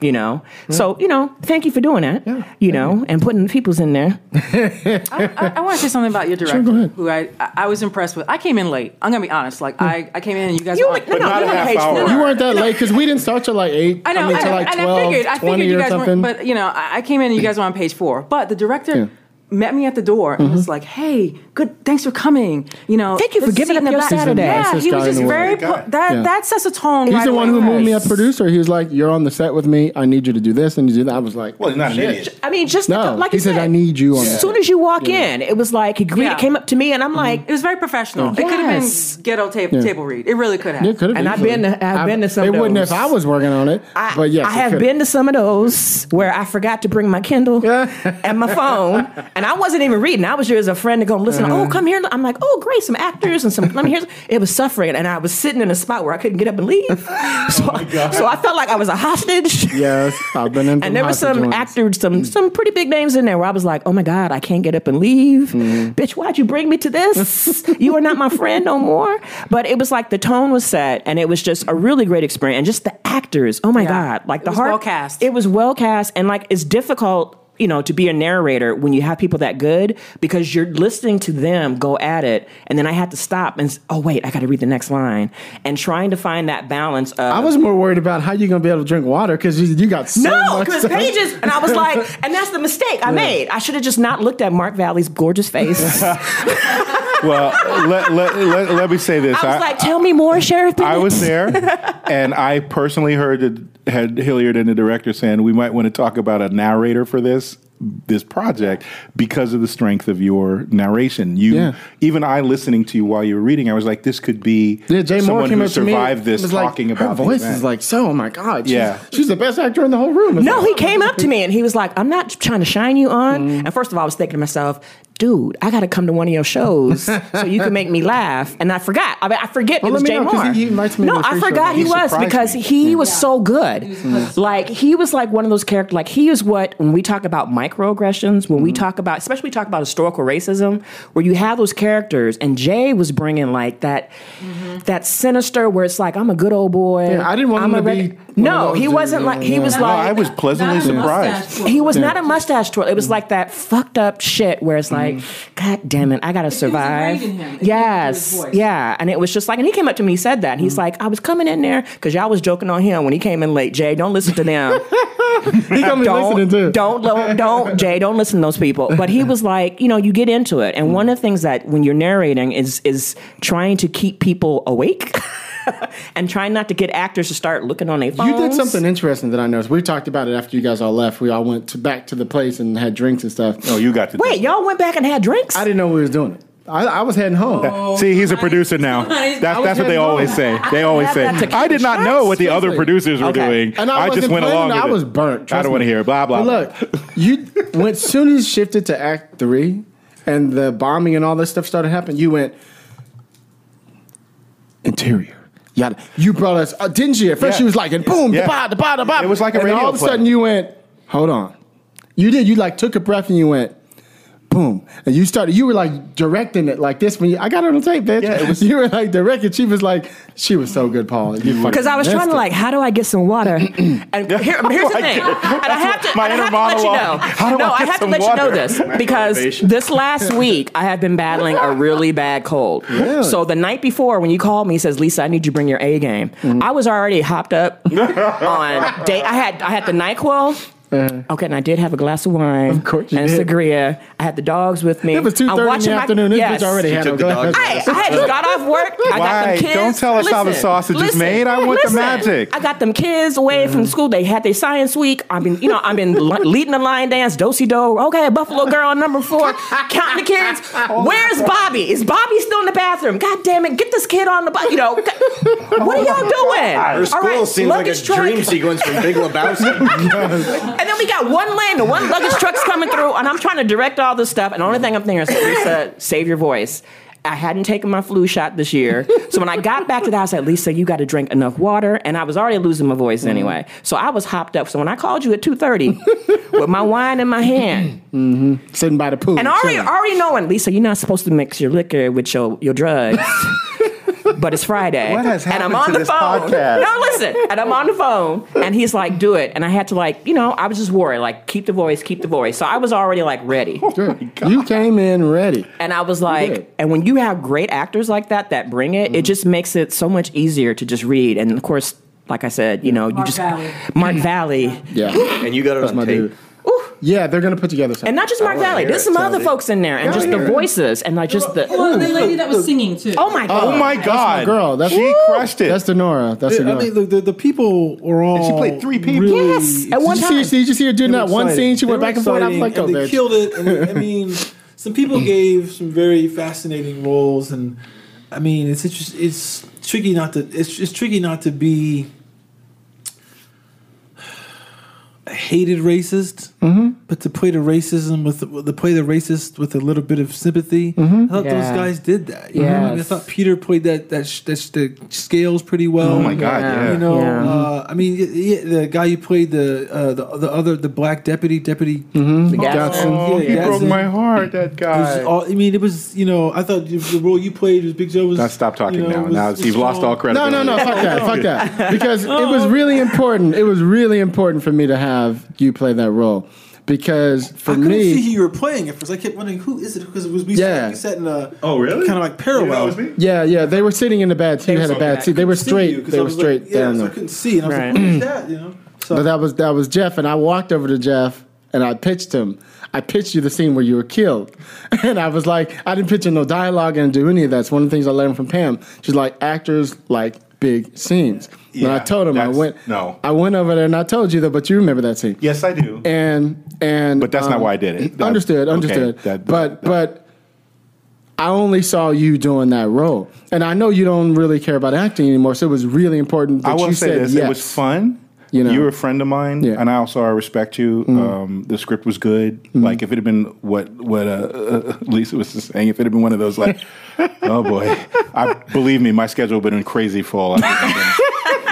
You know. So you know, thank you for doing that. You know, and putting people's in there. <laughs> I, I, I want to say something about your director, go ahead. who I, I I was impressed with. I came in late. I'm gonna be honest. Like I, I came in and you guys You were like no, no, you're a on hour. you weren't that late because we didn't start till like eight. I know, mean, till like and 12, I figured, I figured you or guys something. weren't, but you know, I, I came in and you guys were on page four. But the director Yeah. Met me at the door and was mm-hmm. like, "Hey, good, thanks for coming. You know, Thank you for let's giving see up the your back." Saturday. Yeah, he was just very world. pl- that Yeah. that sets a tone. He's right the one who moved me up producer. He was like, "You're on the set with me. I need you to do this and you do that." I was like, Well, he's not an idiot. I mean, just No, like he said, said, "I need you on As that." soon as you walk in, it was like he greeted, Yeah. came up to me, and I'm mm-hmm. like, It was very professional. It could have been ghetto table, table read. It really could have. Yeah, could have. And I've been to- I've been to some It wouldn't if I was working on it. But yes, I have been to some of those where I forgot to bring my Kindle and my phone, <laughs> and I wasn't even reading. I was here as a friend to go and listen. Uh-huh. Oh, come here! I'm like, oh, great, some actors and some. Let me hear. It was suffering, and I was sitting in a spot where I couldn't get up and leave. <laughs> So, so I felt like I was a hostage. Yes, I've been in. <laughs> And there were some ones. actors, some some pretty big names in there where I was like, oh my God, I can't get up and leave. Mm-hmm. Bitch, why'd you bring me to this? <laughs> you are not my friend no more. But it was like the tone was set and it was just a really great experience. And just the actors, oh my Yeah. God. Like It the was heart well cast. It was well cast and like it's difficult. You know, to be a narrator when you have people that good because you're listening to them go at it, and then I had to stop and oh wait, I got to read the next line, and trying to find that balance of I was more worried about how you're gonna be able to drink water because you, you got so no, because pages, and I was <laughs> like, and that's the mistake I made. I should have just not looked at Mark Valley's gorgeous face. <laughs> <laughs> Well, let, let, let, let me say this. I was like, tell me more, Sheriff. I was there, <laughs> and I personally heard that had Hilliard and the director saying we might want to talk about a narrator for this this project because of the strength of your narration. You, Yeah. even I, listening to you while you were reading, I was like, this could be Yeah, Jay Mohr someone came who up to me. survived this was like, talking her about the voice is like so. Oh my god. She's, Yeah. she's the best actor in the whole room. It's No, like, he came up to me and he was like, I'm not trying to shine you on. Mm-hmm. And first of all, I was thinking to myself, dude, I got to come to one of your shows <laughs> so you can make me laugh. And I forgot. I mean, I forget Well, it was Jay know, 'cause Mohr. he- he invites me to no, I free show. forgot he, He was because me. he was so good. Like he was like one of those characters. Like he is what when we talk about microaggressions, when we Mm-hmm. talk about, especially we talk about historical racism, where you have those characters, and Jay was bringing like that, that sinister where it's like I'm a good old boy. Yeah, I didn't want I'm him to reg- be No, he wasn't like he was like I was pleasantly surprised. he was not a mustache twirl. It was mm. like that fucked up shit where it's like, God damn it, I gotta survive. ingrained in him. It Yes, yeah, and it was just like, and he came up to me, said that, and he's like, I was coming in there because y'all was joking on him when he came in late. Jay, don't listen to them. <laughs> He me listening too. don't, don't, don't, Jay, don't listen to those people. But he was like, you know, you get into it, and one of the things that when you're narrating is is trying to keep people awake. <laughs> <laughs> and trying not to get actors to start looking on their phones. You did something interesting that I noticed. We talked about it after you guys all left. We all went to back to the place and had drinks and stuff. Oh, you got to Wait, y'all went back and had drinks? I didn't know we was doing it. I, I was heading home. Oh, <laughs> See, he's a producer now. <laughs> That's that's what they heading always say. They always say, "I did not know what the other producers were Okay. doing. And I, I, just went along with I was burnt. I don't want to me. hear blah blah. But blah. look, you when as soon as shifted to Act Three, and the bombing and all this stuff started happening, you went interior. Yeah, you brought us, uh, didn't you? At first, Yeah. she was like, and boom, Yeah. da ba, da ba, da ba. It was like a and radio all of a play. sudden, you went, hold on. You did. You like took a breath and you went, boom, and you started. You were like directing it like this when you. I got it on tape, bitch. Yeah, it was- <laughs> you were like directing. She was like, she was so good, Paul. Because I was trying to like, how do I get some water? <clears throat> And here, <laughs> here's the thing, God. and I have to, my and I inner have to let you know. How do no, I I get have to some let you know this <laughs> because this last week I have been battling a really bad cold. So the night before, when you called me, he says, "Lisa, I need you to bring your A game." Mm-hmm. I was already hopped up on day. I had I had the Nyquil. Uh-huh. Okay, and I did have a glass of wine Of course you and did. a sangria. I had the dogs with me. It was two I'm in watching the my- afternoon. This yes. bitch already She had took a the glass. I, I had just got off work. I got Why? them kids. Don't tell us how the sausage is made. I want the magic. I got them kids away from mm-hmm. school. They had their science week. I've been, you know, I've been <laughs> leading the line dance, do-si do. Okay, Buffalo <laughs> Girl number four, counting the kids. <laughs> Oh Where's Bobby? Is Bobby still in the bathroom? God damn it! Get this kid on the bus. You know, what are oh y'all doing? Her school All right, seems like a dream sequence from Big Lebowski. And then we got one lane, one luggage truck's coming through, and I'm trying to direct all this stuff. And the only thing I'm thinking is, Lisa, save your voice. I hadn't taken my flu shot this year. So when I got back to the house, I said, Lisa, you got to drink enough water. And I was already losing my voice anyway. So I was hopped up. So when I called you at 2.30 <laughs> with my wine in my hand, mm-hmm. Sitting by the pool. and already, already knowing, Lisa, you're not supposed to mix your liquor with your, your drugs. <laughs> but it's Friday. What has and I'm on to the this phone. podcast? No, listen. And I'm on the phone, and he's like, "Do it." And I had to like, you know, I was just worried, like, keep the voice, keep the voice. So I was already like ready. Oh Good. You came in ready. And I was like, and when you have great actors like that that bring it, it mm-hmm. just makes it so much easier to just read. And of course, like I said, you know, you Mark just Valley. Mark Valley, Yeah. <laughs> and you got it That's on my tape. dude. Yeah, they're gonna put together something. and not just Mark Valley. There's some other folks in there, and just the voices and like just the. Oh, well, the lady that was singing too. Oh my oh god! Oh my God, girl. That's she crushed it. That's Denora. That's I mean, look, the, the people were all. she played three people. Really, Yes, at one did, you time. see, did you see her doing that one scene? She went back and forth. I was like, oh, and they killed it. I mean, some people <laughs> gave some very fascinating roles, and I mean, it's it's, it's tricky not to it's it's tricky not to be a hated racist, Mm-hmm. but to play the racism with the, to play the racist with a little bit of sympathy. I thought Yeah. those guys did that. You know? I, mean, I thought Peter played that that sh- that sh- the scales pretty well. Oh my God, Yeah. yeah. You know, Yeah. uh, I mean, y- y- the guy who played the uh, the the other the black deputy deputy. Mm-hmm. Gaston. Oh, he Yeah, broke my heart. That guy. all, I mean, it was you know I thought the the role you played was Big Joe was. Now stop talking you know, now. was- now was you've lost all credit. No, no, no. Fuck that. Fuck that. <laughs> Because it was really important. It was really important for me to have you play that role. Because for me? I couldn't see who you were playing at first. I kept wondering who is it because it was we Yeah. sat, we sat in a Oh, really? kind of like parallel. yeah, yeah, they were sitting in the bad seat. You had a bad seat. They were Couldn't you They were straight like, yeah, down so I couldn't see, and I was Right. like, who is that? You know. So But that was that was Jeff, and I walked over to Jeff and I pitched him. I pitched you the scene where you were killed, <laughs> and I was like, I didn't pitch you no dialogue and do any of that. It's one of the things I learned from Pam. She's like, actors like big scenes. And I told him I went. no. I went over there and I told you that, but you remember that scene. Yes, I do. And and But that's not why I did it. That- understood, okay, understood. that- but but I only saw you doing that role, and I know you don't really care about acting anymore. So it was really important that I will you say said this: yes. it was fun. You know. you're a friend of mine, Yeah. Mm-hmm. and I also I respect you. Um, the script was good. Like if it had been what what uh, uh, <laughs> Lisa was just saying, if it had been one of those like, <laughs> oh boy, I believe me, my schedule would have been crazy full.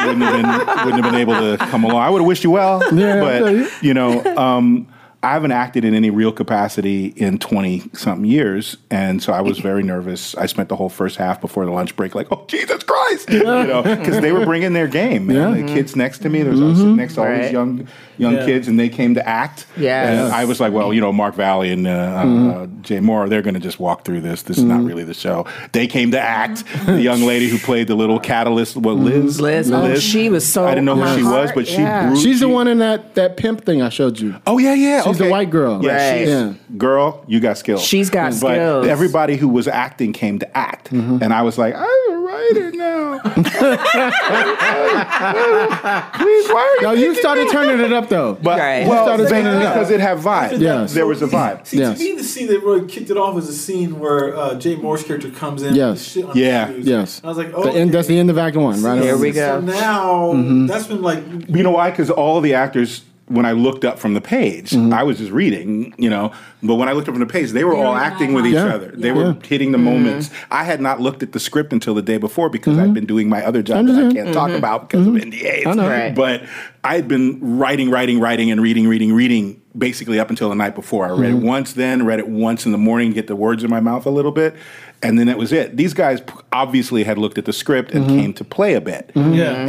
Wouldn't have been, wouldn't have been wouldn't have been able to come along. I would have wished you well, Yeah, I feel you. but you know. Um, I haven't acted in any real capacity in 20 something years. And so I was very nervous. I spent the whole first half before the lunch break, like, oh, Jesus Christ. You know, because they were bringing their game, man. Yeah. Mm-hmm. The kids next to me, there was I was sitting next to all Right. these young young Yeah. kids, and they came to act. Yes. And I was like, well, you know, Mark Valley and uh, Mm-hmm. uh, Jay Mohr, they're going to just walk through this. This is not really the show. They came to act. The young lady who played the little catalyst, what, Liz? Liz, oh, she was so. I didn't know who my she was, heart, but she yeah. grew- She's the she- one in that that pimp thing I showed you. Oh yeah, yeah. She's the okay. white girl. Yeah, Right. she's Yeah. girl. You got skills. She's got but skills. everybody who was acting came to act, Mm-hmm. and I was like, I'm a writer now. <laughs> Please, why are you? No, you started turning it up though. But Right. You well, started turning it up. because it had vibe. Yes. there was a vibe. See, Yes. to me, the scene that really kicked it off was a scene where uh, Jay Mohr's character comes in. Yes. With shit on Yeah. his shoes. Yes. I was like, The oh, end, that's the end of Act One, right? There on. we go. So now Mm-hmm. that's when like You know why? Because all the actors. When I looked up from the page, Mm-hmm. I was just reading, you know. But when I looked up from the page, they were all acting with each Yeah. other. They were hitting the moments. I had not looked at the script until the day before because I'd been doing my other job that I can't talk about because of NDAs. Mm-hmm. I know. Right. But I had been writing, writing, writing, and reading, reading, reading basically up until the night before. I read Mm-hmm. it once then, read it once in the morning, get the words in my mouth a little bit. And then that was it. These guys obviously had looked at the script and Mm-hmm. came to play a bit. Yeah.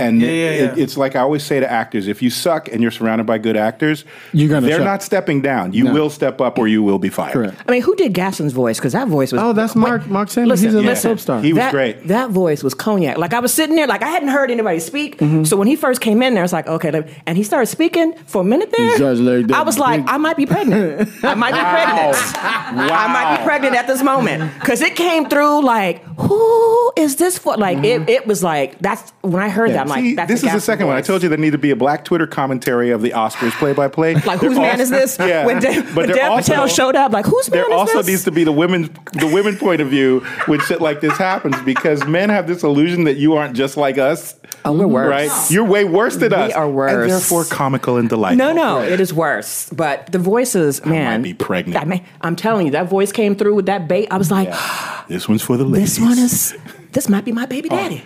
And Yeah, yeah, it- it's like I always say to actors: if you suck and you're surrounded by good actors, You're gonna they're suck. not stepping down. You No. will step up, or you will be fired. Correct. I mean, who did Gaston's voice? Because that voice was. Oh, that's Mark Mark Sanders. Listen, He's a listen. soap star. He was that, great. That voice was cognac. Like I was sitting there, like I hadn't heard anybody speak. Mm-hmm. So when he first came in there, I was like, okay, let- and he started speaking for a minute there. He starts like that I was like, big- I might be pregnant. I might be pregnant. <laughs> Wow. I might be pregnant at this moment because it came through like, who is this for? Like it, mm-hmm. it was like that's when I heard that. I'm like, See, that's this is the second one. I told you there needed to be a black Twitter commentary of the Oscars play by play. <laughs> Like whose man is this? <laughs> Yeah, When, De- but when Dev also- Patel showed up, like whose man There is also this? needs to be the women the women point of view when shit like this happens because men have this illusion that you aren't just like us. Oh, we're worse. Right? You're way worse than We us. We are worse. And therefore comical and delightful. No, no, it is worse. But the voices, man. be pregnant. I mean, I'm telling you, that voice came through with that bait. I was like, This one's for the ladies. this one is, this might be my baby daddy.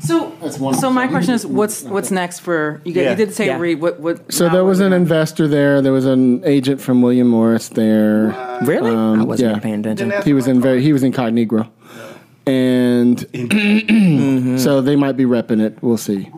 So, so my question is, what's what's next for you? Guys, Yeah. You did say Yeah. Reed. What what? So there was an investor there. There was an agent from William Morris there. Really? Um, I wasn't yeah. paying attention. He was in very. He was incognito, and <clears throat> so they might be repping it. We'll see.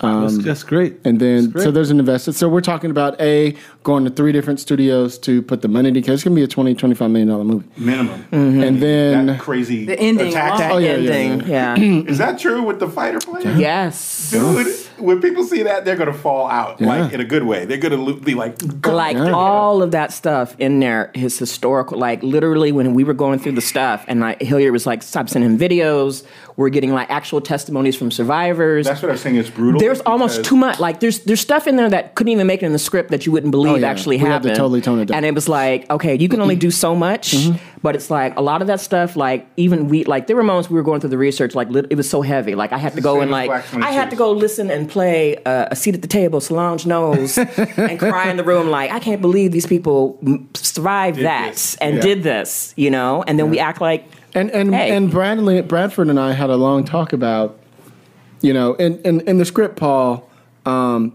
that's, that's great. And then, That's so there's an investor. So we're talking about A, going to three different studios to put the money together. It's going to be a 20, 25 million dollar movie. Minimum. Mm-hmm. And then, That crazy The ending attack. alone. Oh, yeah, yeah, Ending, yeah. <clears throat> Is that true with the fighter plane? yes. Dude, when people see that, they're gonna fall out, Yeah. like in a good way. They're gonna lo- be like, Like Yeah. all of that stuff in there, his historical, like literally when we were going through the stuff, and like Hilliard was like, stop sending him videos. We're getting like actual testimonies from survivors. That's what I'm saying. It's brutal. There's almost too much. Like there's there's stuff in there that couldn't even make it in the script that you wouldn't believe Oh, yeah. actually We had to happened. totally tone it down. And it was like, okay, you can only do so much. Mm-hmm. But it's like a lot of that stuff. Like even we like there were moments we were going through the research. Like it was so heavy. Like I had to go and like I had to go listen and play uh, a seat at the table, Solange knows, <laughs> and cry in the room. Like I can't believe these people m- survived that this. and Yeah. did this. You know. And then we act like and and Hey. and Bradley Bradford and I had a long talk about, you know, in in, in the script, Paul, um,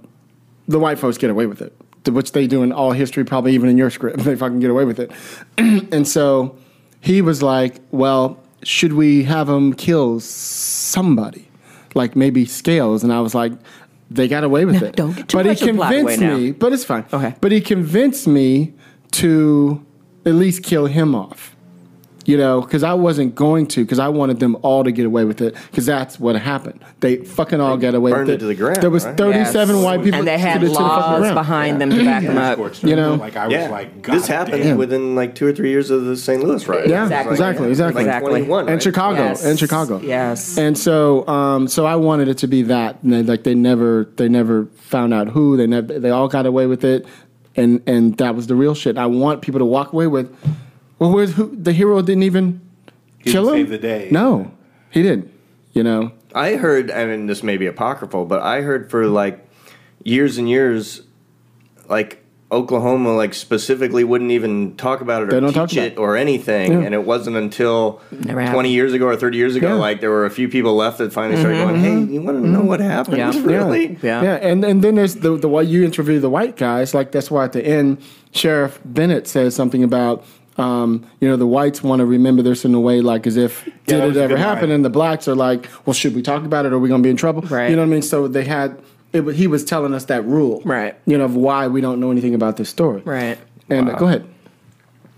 the white folks get away with it, to which they do in all history, probably even in your script, <laughs> they fucking get away with it. <clears throat> and so he was like, "Well, should we have him kill somebody, like maybe Scales?" And I was like. They got away with No, it, don't get too but he much of the plot away convinced me. But it's fine. Okay. But he convinced me to at least kill him off you know, because I wasn't going to, because I wanted them all to get away with it, because that's what happened. They fucking all got away with it to the ground, There was right? 37 Yes. white people and they had to the- to the laws ground. behind them to back them up. Scorched You know? like I was Yeah, like, God this happened damn. within like two or three years of the St. Louis riot. Yeah, Exactly. exactly, exactly. Like Exactly. 21, And? Chicago, Yes. and Chicago. Yes. And so, um, so I wanted it to be that, and they, like they never, they never found out who. They never, they all got away with it, and and that was the real shit. I want people to walk away with, well, where's who? The hero didn't even He kill didn't him. save the day. No, he didn't. You know. I heard, I mean, this may be apocryphal, but I heard for like years and years, like Oklahoma, like specifically wouldn't even talk about it or don't teach about it it. or anything. Yeah. And it wasn't until Never 20 happened. years ago or 30 years ago, Yeah. like there were a few people left that finally started mm-hmm, going, hey, mm-hmm. you want to know what mm-hmm. happened? <laughs> Yeah. Really? Yeah. Yeah, and and then there's the the way you interview the white guys. Like that's why at the end, Sheriff Bennett says something about. Um, you know, the whites want to remember this in a way like as if that did was it ever happen, line. and the blacks are like, well, should we talk about it? or Are we going to be in trouble? Right. You know what I mean? So they had it. He was telling us that rule, Right. You know, of why we don't know anything about this story, Right. And uh, go ahead.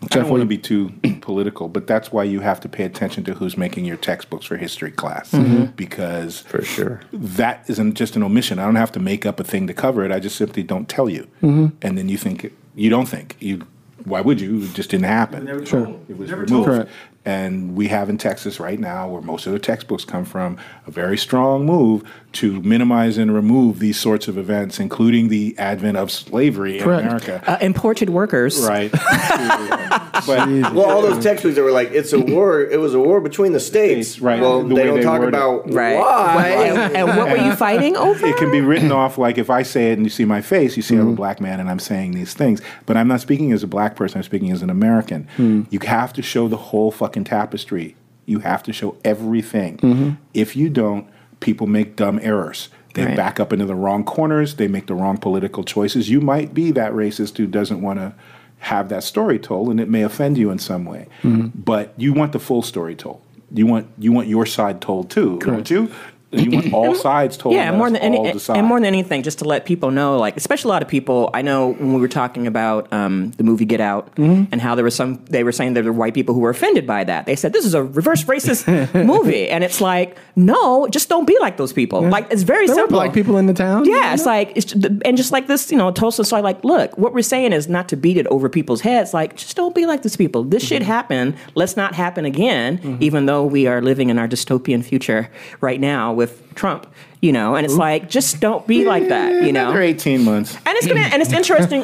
Jeff, I don't want to be too <clears throat> political, but that's why you have to pay attention to who's making your textbooks for history class because For sure. that isn't just an omission. I don't have to make up a thing to cover it. I just simply don't tell you, and then you think you don't think you. Why would you? It just didn't happen. Sure. It was Never removed. Correct. And we have in Texas right now, where most of the textbooks come from, a very strong move to minimize and remove these sorts of events, including the advent of slavery in Correct. America. Uh, imported workers. Right. <laughs> but Well, all those textbooks that were like, it's a war, it was a war between the states. Right. Well, The they don't they talk about Right. why. And, and what were you fighting over? it can be written off like if I say it and you see my face, you see I'm a mm-hmm. black man and I'm saying these things. But I'm not speaking as a black person, I'm speaking as an American. Mm-hmm. You have to show the whole fucking tapestry. You have to show everything. Mm-hmm. If you don't, people make dumb errors. They Right. back up into the wrong corners, they make the wrong political choices. You might be that racist who doesn't want to have that story told and it may offend you in some way. Mm-hmm. But you want the full story told. you want you want your side told too, don't you? You want <laughs> all sides told. yeah, more than any, and more than anything, just to let people know, like especially a lot of people. I know when we were talking about um, the movie Get Out Mm-hmm. and how there was some, they were saying there were white people who were offended by that. They said this is a reverse racist <laughs> movie, and it's like, no, just don't be like those people. Like it's very There were simple. black people in the town. Yeah, it's like, it's, and just like this, you know, Tulsa. So I like, look, what we're saying is not to beat it over people's heads. Like, just don't be like these people. This shit happened. Let's not happen again. Even though we are living in our dystopian future right now with Trump, you know, and it's like, just don't be like that, you know. Another eighteen months. And it's gonna, and it's <laughs> interesting,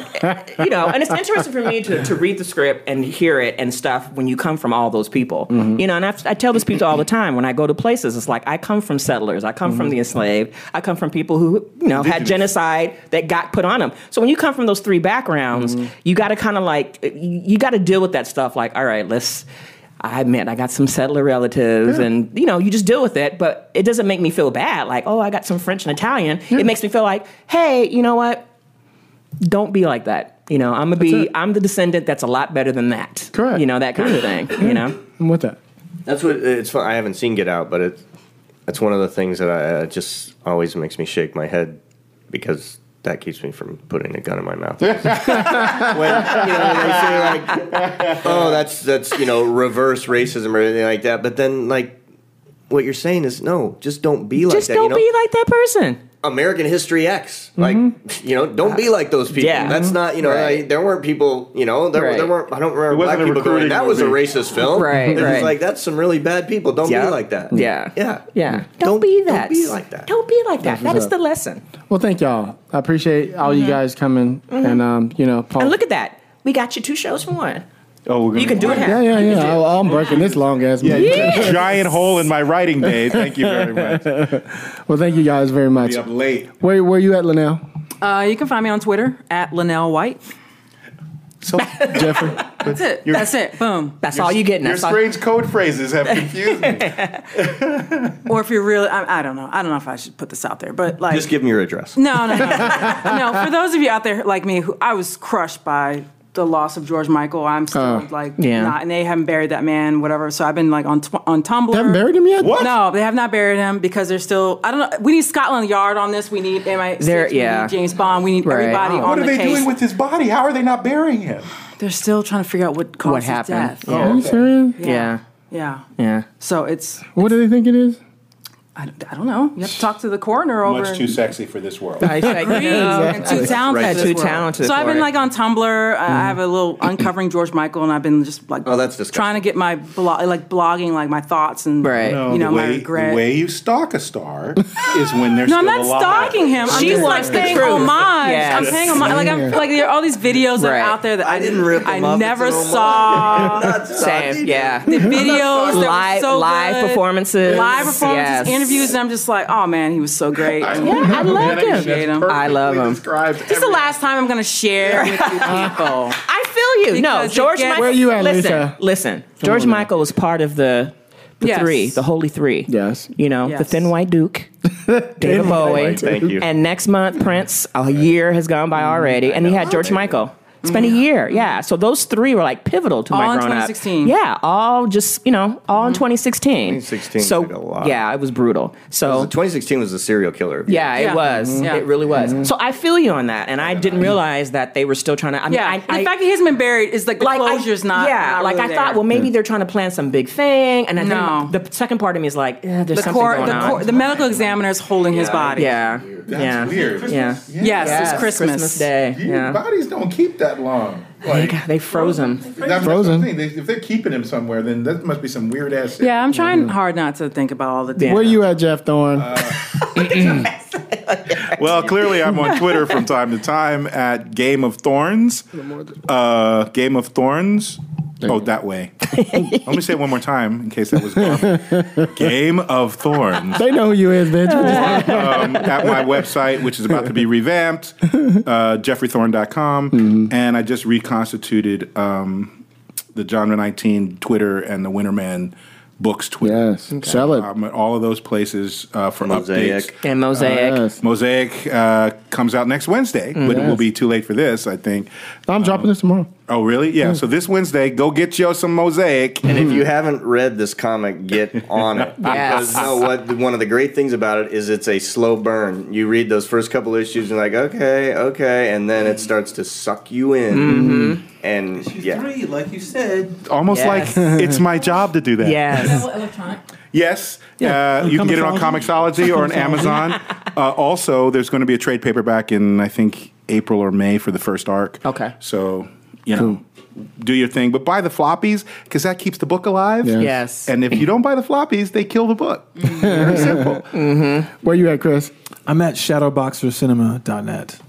you know, and it's interesting for me to, to read the script and hear it and stuff when you come from all those people, mm-hmm. you know. And I, I tell this people all the time when I go to places. It's like I come from settlers, I come from mm-hmm. the enslaved, I come from people who you know had genocide that got put on them. So when you come from those three backgrounds, mm-hmm. you got to kind of like you, you got to deal with that stuff. Like, all right, let's. I admit I got some settler relatives, and you know, you just deal with it. But it doesn't make me feel bad. Like, oh, I got some French and Italian. It makes me feel like, hey, you know what? Don't be like that. You know, I'm gonna be. I'm the descendant that's a lot better than that. Correct. You know that kind of thing. You know. I'm with that. That's what it's fun. I haven't seen Get Out, but it's that's one of the things that I uh, just always makes me shake my head because that keeps me from putting a gun in my mouth. <laughs> when you know they say like, oh, that's that's you know reverse racism or anything like that, but then like what you're saying is no, just don't be like Just that. don't you know? be like that person. American History X. Like, mm-hmm. you know, don't be like those people. Yeah. That's not, you know, Right. I, there weren't people, you know, there, Right. there weren't, I don't remember black people going, recruiting that was a racist film. <laughs> Right, It was like, that's some really bad people. Don't Yeah. be like that. Yeah. Yeah. Yeah. Don't, Don't- be don't that. be like that. Don't be like that. That what's is up. the lesson. Well, thank y'all. I appreciate all you mm-hmm. guys coming mm-hmm. and um, you know, Paul. And look at that. We got you two shows for one. Oh, we're gonna You can do it. yeah, yeah, yeah. I, I'm breaking this long ass movie. <laughs> Giant hole in my writing day. Thank you very much. <laughs> Well, thank you guys very much. Be up late. Where where are you at, Linnell? Uh, you can find me on Twitter at Linnell White. So <laughs> Jeffrey. That's it. That's it. Boom. That's all you getting. your That's all- strange code phrases have confused me. Or if you're really, I, I don't know. I don't know if I should put this out there, but like, Just give me your address. no, no, no, no. For those of you out there like me, who I was crushed by the loss of George Michael. I'm still Uh, like, yeah. not, and they haven't buried that man, whatever. So I've been like on tw- on Tumblr. They haven't buried him yet? What? No, they have not buried him because they're still. I don't know. We need Scotland Yard on this. We need MI6. There- we yeah. need James Bond. We need Right. everybody Oh. on What are the they case. doing with his body? How are they not burying him? they're still trying to figure out what caused What his happened? death. Yeah. Are you serious? Yeah. Yeah. Yeah. So it's. What do they think it is? I, I don't know. You have to talk to the coroner over. Much in- too sexy for this world. I Agree. And too talented. Right. for Too this world. talented So I've been like on Tumblr. I I have a little mm-hmm. uncovering George Michael, and I've been just like Oh, that's disgusting. trying to get my blog, like blogging, like my thoughts and Right. No, you know the my way, regret. The way you stalk a star is when they're <laughs> no, I'm not alive. stalking him. I'm She just like wants the paying truth. homage. Yes. I'm paying homage. Like I'm like there are all these videos that Right. are out there that I, didn't rip I up. never It's saw. Same. Yeah. The videos Live- so live performances. live performances, Yes. Interviews, and I'm just like, oh man, he was so great. Yeah, I loved him. Appreciate him. I love him. This is the last time I'm gonna share with you <laughs> people. I feel you. no, Because it George gets- Michael. Where you at, listen, Lisa? Listen, George. Michael was part of the the Yes. three, the holy three. Yes. You know, the <laughs> Thin White Duke, David Bowie. Thank you. And next month, Prince. A year has gone by mm, already, and he had George Michael. It's been a mm-hmm. year, yeah. So those three were like pivotal to All my in growing up. 2016. Yeah, all just you know, all in mm-hmm. 2016. 2016 So took a lot. yeah, it was brutal. So 2016 was the serial killer. of yeah, Yeah. it was. Yeah. It really was. So I feel you on that, and I didn't realize that they were still trying to. I mean, Yeah, I, the I, fact that he hasn't been buried is like the closure's I, not. Yeah, not like really I thought. there. Well, maybe they're trying to plan some big thing, and I No. think the second part of me is like, eh, there's the something court, going the, on. court, the medical examiner is holding his body. yeah, That's yeah, weird. Yeah, Yes, Yes, it's Christmas. Christmas Day. You- Yeah, Bodies don't keep that long. they, Like, got- they froze him. that's Frozen. The thing. They, if they're keeping him somewhere, then that must be some weird ass. Yeah, I'm trying hard not to think about all the. Yeah. Where you at, Jeff Thorne? <laughs> Well, clearly I'm on Twitter from time to time at Game of Thorns. Uh, Game of Thorns. Oh, that way. <laughs> Let me say it one more time in case that was garbled. Game of Thorns. they know who you is, bitch. <laughs> um, at my website, which is about to be revamped, uh, geoffreythorne.com. And I just reconstituted um, the Genre 19 Twitter and the Winterman Books Twitter. yes. Sell it. Um, all of those places uh, for Mosaic. updates. And mosaic. Yes. Mosaic uh, comes out next Wednesday, but it will be too late for this, I think. I'm dropping this tomorrow. Oh, really? Yeah. So this Wednesday, go get you some mosaic. And if you haven't read this comic, get on it. <laughs> Yes. Because no, what one of the great things about it is it's a slow burn. You read those first couple issues and you're like, okay, okay, and then it starts to suck you in. Mm-hmm. And yeah, Three, like you said. Almost Yes. like <laughs> it's my job to do that. Yes. Level electronic. Yes. Yeah. Uh, you can get it on Comixology. Comixology or on Amazon. <laughs> Uh, also, there's going to be a trade paperback in, I think, April or May for the first arc. Okay. So, you know, do your thing. But buy the floppies because that keeps the book alive. Yeah. Yes. And if you don't buy the floppies, they kill the book. <laughs> Very simple. Where you at, Chris? I'm at shadowboxercinema.net.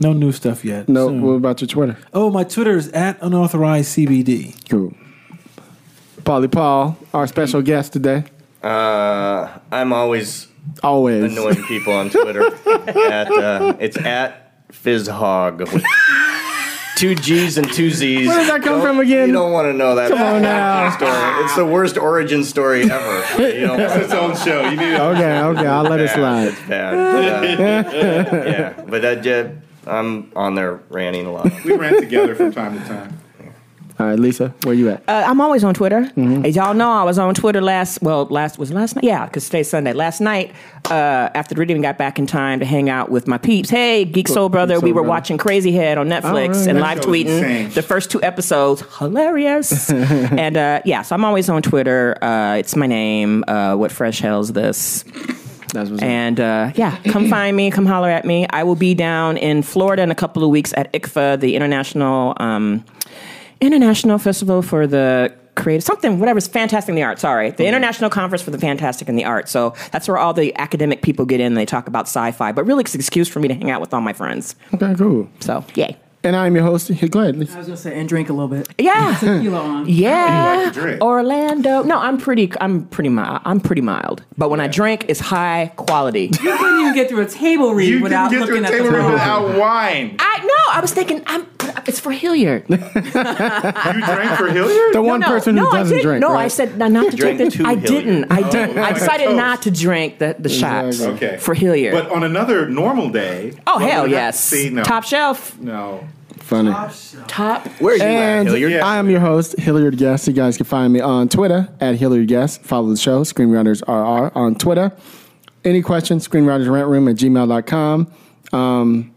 No new stuff yet. No. Soon. What about your Twitter? Oh, my Twitter is at unauthorized CBD. Cool. Paulie Paul, our special guest today. uh, I'm always Always. annoying people on Twitter. <laughs> at uh, it's at FizzHog. <laughs> with Two G's and two Z's. Where did that come Don't- from again? You don't want to know that Come on now. story. It's the worst origin story ever. You don't It's its own show. You need Okay, okay, I'll let it slide. It's bad. <laughs> But, uh, yeah, but that uh, I'm on there ranting a lot. We ran together from time to time. All right, Lisa, where are you at? Uh, I'm always on Twitter. Mm-hmm. As y'all know, I was on Twitter last. Well, last was last night. Yeah, because today's Sunday. Last night, uh, after the reading, got back in time to hang out with my peeps. Hey, Geek Soul Brother, Geek Soul we were Brother. watching Crazy Head on Netflix right. and That live tweeting insane. the first two episodes. Hilarious. <laughs> and uh, yeah, so I'm always on Twitter. Uh, it's my name. Uh, what fresh hell's this? That's what's. And uh, yeah, come <clears throat> find me, come holler at me. I will be down in Florida in a couple of weeks at ICFA, the international um, international festival for the creative something whatever's fantastic in the art Sorry, the mm-hmm. international conference for the fantastic in the art So that's where all the academic people get in. And they talk about sci-fi, but really it's an excuse for me to hang out with all my friends. Okay, cool. So yay, And I'm your host. Go ahead, I was gonna say and drink a little bit. yeah. <laughs> Tequila on. Yeah, like. Orlando. No, I'm pretty. I'm pretty mild. I'm pretty mild. But when I drink, it's high quality. You couldn't even get through a table read You without didn't get looking to at a the table room. without wine. I no. I was thinking. I'm. It's for Hilliard. <laughs> You drank for Hilliard? The one no, person who no, I doesn't didn't. drink. No, right? I said no, not to drank drink the. two I didn't. I oh, didn't. I decided toast. not to drink the, the shots Exactly. Okay. for Hilliard. But on another normal day. oh hell yes, See, no. top shelf, No. Funny. top. Where are you And at, Hilliard? I am your host, Hilliard Guess. You guys can find me on Twitter at Hilliard Guess. Follow the show, Screenwriters RR on Twitter. Any questions, screenwritersrentroom at gmail.com. Um,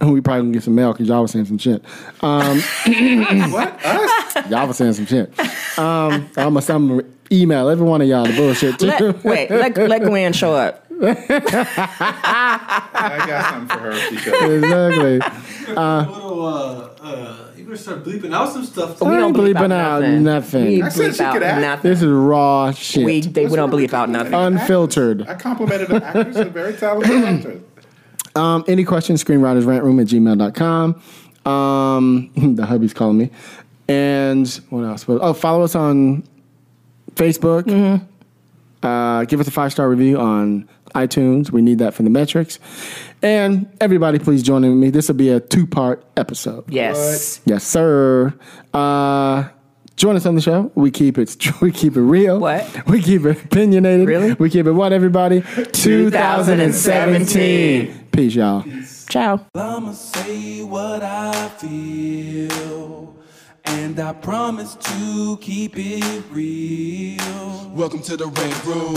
<laughs> we probably gonna get some mail because y'all was saying some shit. Um, <laughs> What? Us? <laughs> y'all was saying some shit. Um, I'm gonna send them email every one of y'all the bullshit too. Let, wait, let let Gwen show up. I got something for her. if She should. exactly. little, uh, uh, you better start bleeping out some stuff. We don't ain't bleep bleeping out out nothing. nothing. We I said bleep she out could act. nothing. This is raw shit. We they, we don't bleep out nothing. Unfiltered. I complimented an actress, a very talented <clears throat> actress. Um, any questions, screenwritersrentroom at gmail.com. Um, <laughs> the hubby's calling me. And what else? Oh, follow us on Facebook. Mm-hmm. Uh, give us a five star review on iTunes. We need that for the metrics. And everybody, please join in with me. This will be a two part episode. Yes. Yes, sir. Uh, join us on the show. We keep it. <laughs> We keep it real. What? We keep it opinionated. Really? We keep it what? Everybody. 2017. Peace, y'all. Ciao. I'ma say what I feel. And I promise to keep it real. Welcome to the Red Room.